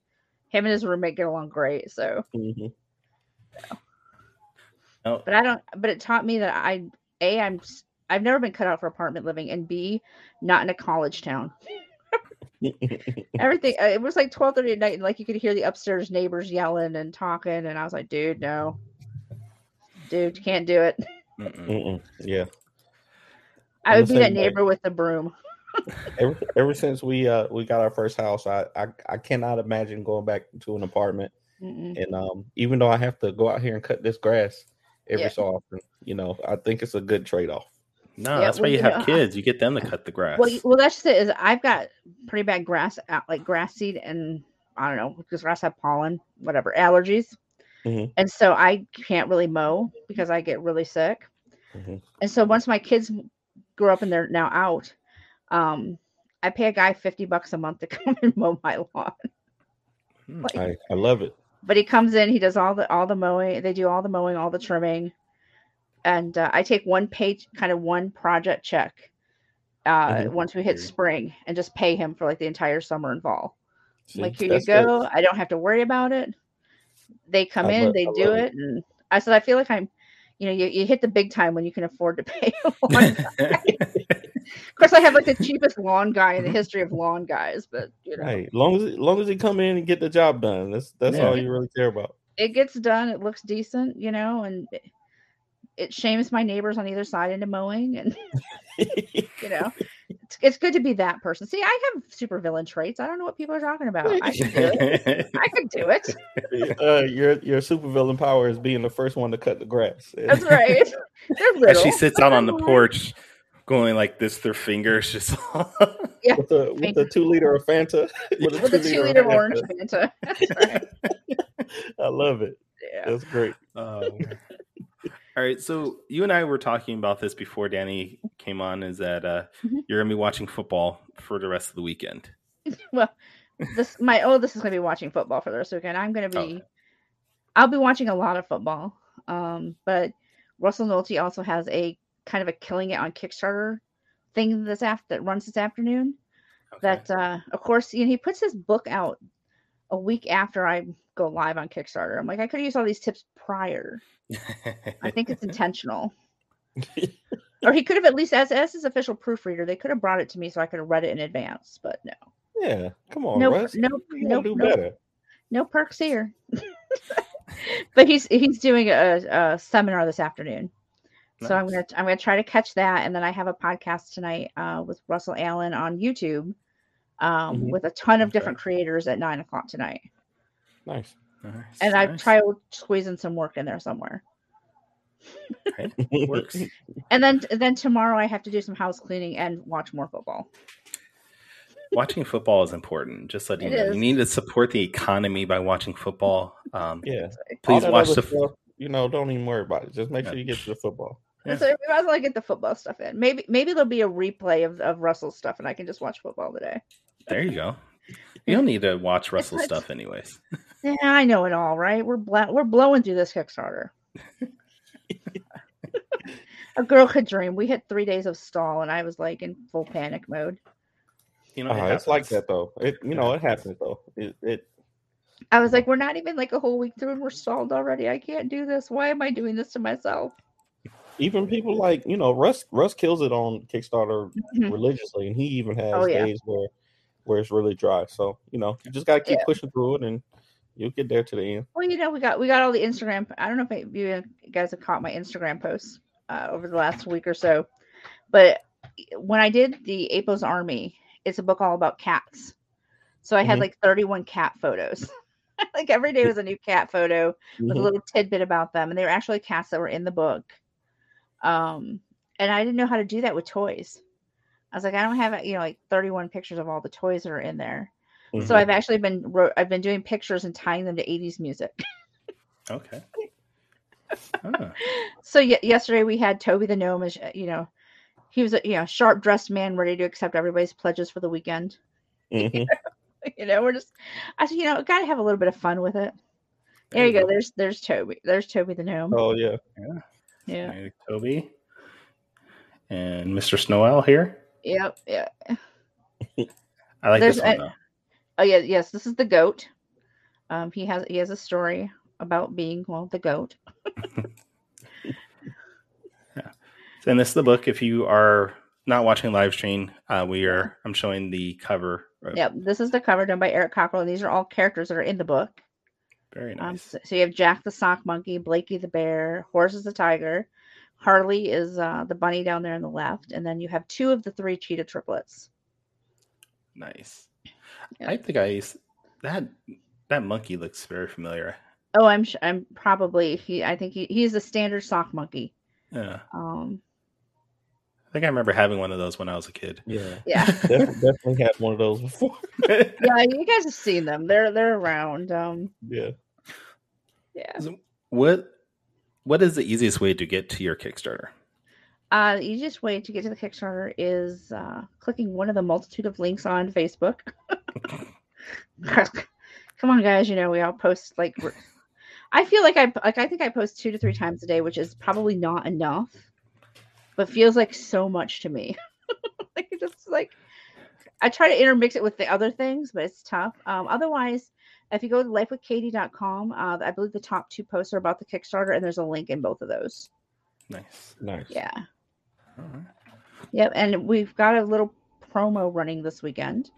him and his roommate get along great. So, Mhm. Oh, but I don't. But it taught me that I a I'm I've never been cut out for apartment living, and b not in a college town. Everything uh, it was like twelve thirty at night, and like you could hear the upstairs neighbors yelling and talking, and I was like, dude, no, dude, can't do it. mm-mm. Mm-mm. Yeah. I would be that way. neighbor with the broom. Ever, ever since we uh we got our first house, I, I I cannot imagine going back to an apartment. Mm-mm. And um, even though I have to go out here and cut this grass every Yeah. so often, you know, I think it's a good trade off. No, Yeah, that's why well, you you have know, kids. You get them to cut the grass. Well, well, that's just it. Is I've got pretty bad grass, out like grass seed, and I don't know because grass have pollen, whatever allergies, Mhm. and so I can't really mow because I get really sick. Mhm. And so once my kids grow up and they're now out, um, I pay a guy fifty bucks a month to come and mow my lawn. Hmm. Like, I, I love it. but he comes in, he does all the all the mowing. They do all the mowing, all the trimming, and uh, I take one page, kind of one project check. Uh, Mhm. once we hit spring, and just pay him for like the entire summer and fall. See, like here you that's good. go. I don't have to worry about it. They come I in, love- they I do love it, and I said I feel like I'm, you know, you, you hit the big time when you can afford to pay. course, I have like the cheapest lawn guy in the history of lawn guys, but you know, Hey, long as long as he come in and get the job done, that's that's Yeah. all you really care about. it gets done. It looks decent, you know, and it, it shames my neighbors on either side into mowing, and you know, it's, it's good to be that person. See, I have super villain traits. I don't know what people are talking about. I can do it. I can do it. uh, your your supervillain power is being the first one to cut the grass. That's right. As she sits out on the porch, going like this, their fingers just. Yeah. with the with the two liter of Fanta. with a two liter of orange Fanta. Fanta. That's right. I love it. Yeah. That's great. Um, all right, so you and I were talking about this before Danny came on. Is that uh, Mhm. you're gonna be watching football for the rest of the weekend? Well, this my oldest is going to be watching football for the rest of the weekend. I'm going to be, Okay. I'll be watching a lot of football. Um, but Russell Nohelty also has a kind of a killing it on Kickstarter thing this after that runs this afternoon. Okay. That uh, of course, you know, he puts his book out a week after I go live on Kickstarter. I'm like, I could use all these tips prior. I think it's intentional. or he could have at least, as as his official proofreader, they could have brought it to me so I could have read it in advance. But no, Yeah, come on, no, Russ. no, You no, do no, better. no perks here. but he's he's doing a, a seminar this afternoon, so I'm gonna I'm gonna try to catch that, and then I have a podcast tonight uh, with Russell Allen on YouTube, um, Mhm. with a ton of Okay. different creators at nine o'clock tonight, Nice. Nice, and I nice. try to squeeze in some work in there somewhere. Works. And then then tomorrow I have to do some house cleaning and watch more football. Watching football is important. Just letting It you know, is. you need to support the economy by watching football. Um, Yeah. please All watch the. stuff, you know, don't even worry about it. Just make Yeah. sure you get to the football. Yeah. So we might as well get the football stuff in. Maybe maybe there'll be a replay of, of Russell's stuff, and I can just watch football today. There you go. You don't need to watch Russell's stuff, anyways. Yeah, I know it all, right? We're bla- we're blowing through this Kickstarter. a girl could dream. We hit three days of stall, and I was like in full panic mode. You know, Uh, it it's like that though. It you know it happens though. It it I was like, we're not even like a whole week through, and we're stalled already. I can't do this. Why am I doing this to myself? Even people like you know Russ Russ kills it on Kickstarter Mhm. religiously, and he even has Oh, yeah. days where where it's really dry. So you know you just gotta keep Yeah. pushing through it, and you'll get there to the end. Well, you know, we got we got all the Instagram. I don't know if you guys have caught my Instagram posts uh, over the last week or so, but when I did the Apo's Army, it's a book all about cats. So I had Mhm. like 31 cat photos. like every day was a new cat photo with a Mhm. little tidbit about them, and they were actually cats that were in the book. Um, and I didn't know how to do that with toys. I was like, I don't have you know like 31 pictures of all the toys that are in there. So Mhm. I've actually been wrote, I've been doing pictures and tying them to 80s music. Okay. So y- yesterday we had Toby the gnome as you know, he was a you know sharp dressed man ready to accept everybody's pledges for the weekend. Mhm. you know, we're just I said, you know, gotta have a little bit of fun with it. There you go. There's there's Toby. There's Toby the gnome. Oh yeah. yeah. Hey, Toby and Mr. Snowell here. Yep. Yeah. I like There's this one a- though. Oh yeah. Yes. This is the goat. Um. He has he has a story about being well the goat. Yeah. And this is the book. If you are not watching live stream, uh, we are. I'm showing the cover. Yep. This is the cover done by Eric Cockrell. These are all characters that are in the book. Very Um, nice. so, so you have Jack the sock monkey, Blakey the bear, Horse is the tiger, Harley is uh, the bunny down there on the left, and then you have two of the three cheetah triplets. Nice. Yeah. I think I that. That monkey looks very familiar. Oh, I'm I'm probably he. I think he, he's a standard sock monkey. Yeah, Um, I think I remember having one of those when I was a kid. Yeah. yeah, Definitely, definitely had one of those before. yeah. You guys have seen them. They're they're around. Um, Yeah. yeah. what What is the easiest way to get to your Kickstarter? Uh, the easiest way to get to the Kickstarter is uh, clicking one of the multitude of links on Facebook. Come on, guys! You know we all post like. I feel like I like I think I post two to three times a day, which is probably not enough, but feels like so much to me. like it's just like I try to intermix it with the other things, but it's tough. Um, otherwise, if you go to lifewithkatie.com, uh, I believe the top two posts are about the Kickstarter, and there's a link in both of those. Nice. Nice. Yeah. All right. Yep, and we've got a little promo running this weekend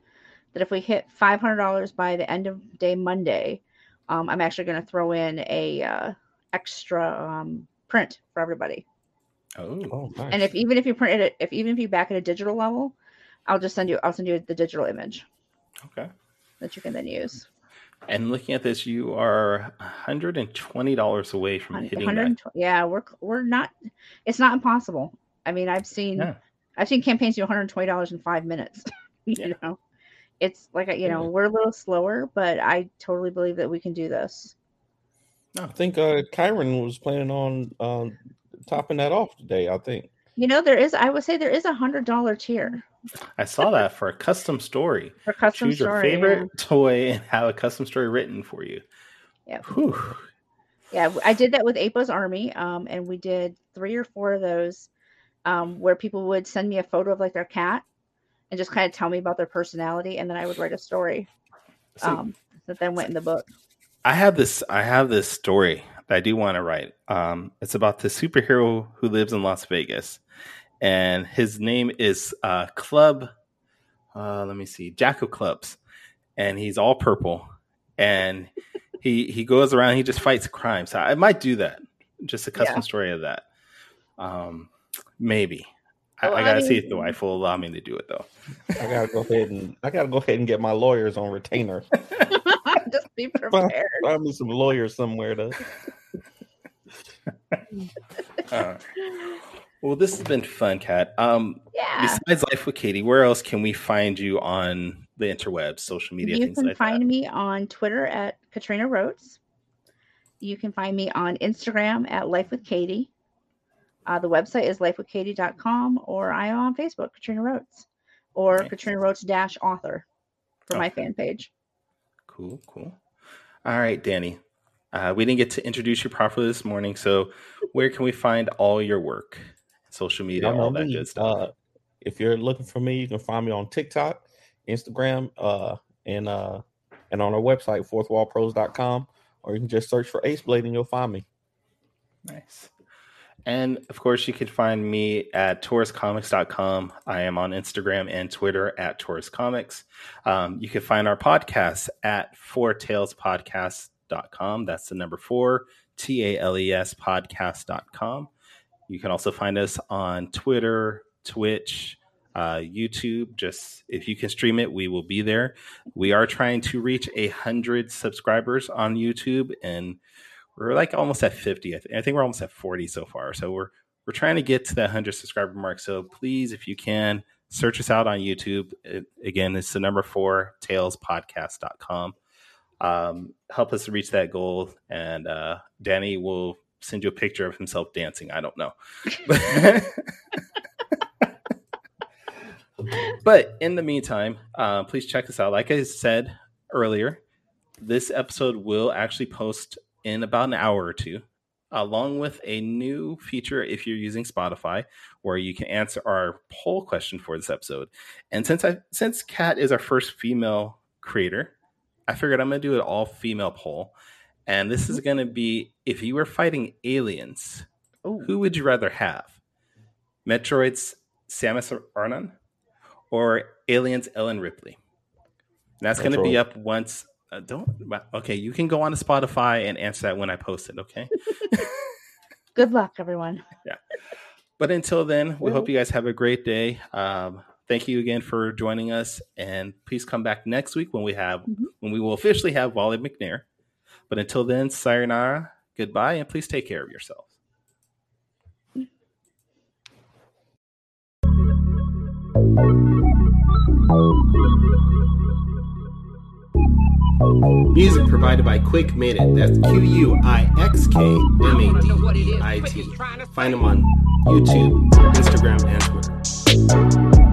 that if we hit five hundred dollars by the end of day Monday, um, I'm actually going to throw in a uh, extra um, print for everybody. Oh, Oh, nice. And if even if you print it, if even if you back at a digital level, I'll just send you. I'll send you the digital image okay. that you can then use. And looking at this, you are hundred and twenty dollars away from Hun- hitting 120 Yeah, we're we're not. It's not impossible. I mean, I've seen Yeah. I've seen campaigns do 120 dollars in five minutes. you Yeah. know, it's like you know Yeah. we're a little slower, but I totally believe that we can do this. I think uh Kyrun was planning on um topping that off today, I think. You know, there is I would say there is a hundred dollar tier. I saw that for a custom story. for custom Choose your story. favorite toy and have a custom story written for you. Yeah. Whew. Yeah, yeah I did that with Apo's Army, um, and we did three or four of those, um, where people would send me a photo of like their cat, and just kind of tell me about their personality, and then I would write a story, So um, that then went in the book. I have this. I have this story that I do want to write. Um, it's about the superhero who lives in Las Vegas, and his name is uh, Club. Uh, let me see, Jack of Clubs, and he's all purple, and he he goes around. He just fights crime. So I might do that. Just a custom Yeah. story of that. Um, maybe. I, Well, I I gotta see if the wife will allow me to do it though. I gotta go ahead and I gotta go ahead and get my lawyers on retainer. just be prepared. Find me some lawyer somewhere to Uh, well, this has been fun, Kat. Um, Yeah. Besides Life with Katie, where else can we find you on the interwebs, social media, you things can like find that? me on Twitter at Katrina Roets. You can find me on Instagram at Life with Katie. Uh, the website is lifewithkatie.com or I am on Facebook, Katrina Roets, or Nice. Katrina Roets dash author for my fan page. Cool, cool. All right, Danny. Uh, we didn't get to introduce you properly this morning, so where can we find all your work, social media, Y'all know all that me. good stuff? Uh, if you're looking for me, you can find me on TikTok, Instagram, uh, and uh, and on our website, fourthwallpros.com, or you can just search for Ace Blade and you'll find me. Nice. And of course, you can find me at tauruscomics.com. I am on Instagram and Twitter at Taurus Comics. Um, you can find our podcast at fourtalespodcast.com. That's the number four, T A L E S podcast.com. You can also find us on Twitter, Twitch, uh, YouTube. Just if you can stream it, we will be there. We are trying to reach a hundred subscribers on YouTube, and we're like almost at 50 I, th- I think we're almost at 40 so far so we're we're trying to get to that 100 subscriber mark so please if you can search us out on youtube it, again it's the number four talespodcast.com um, help us reach that goal and uh, danny will send you a picture of himself dancing i don't know. But in the meantime uh, please check us out. Like i said earlier this episode will actually post in about an hour or two, along with a new feature if you're using Spotify, where you can answer our poll question for this episode. And since I since Kat is our first female creator, I figured I'm gonna do an all female poll. And this is gonna be if you were fighting aliens, Ooh. who would you rather have? Metroid's Samus Aran or Aliens Ellen Ripley? And that's going to be up once. Uh, don't okay. You can go on to Spotify and answer that when I post it. Okay. Good luck, everyone. Yeah. But until then, we Well- hope you guys have a great day. Um, thank you again for joining us, and please come back next week when we have Mhm. when we will officially have Wally McNair. But until then, sayonara, goodbye, and please take care of yourselves. Music provided by Quick It. That's Q U I X K M A D I T. Find them on YouTube, Instagram, and Twitter.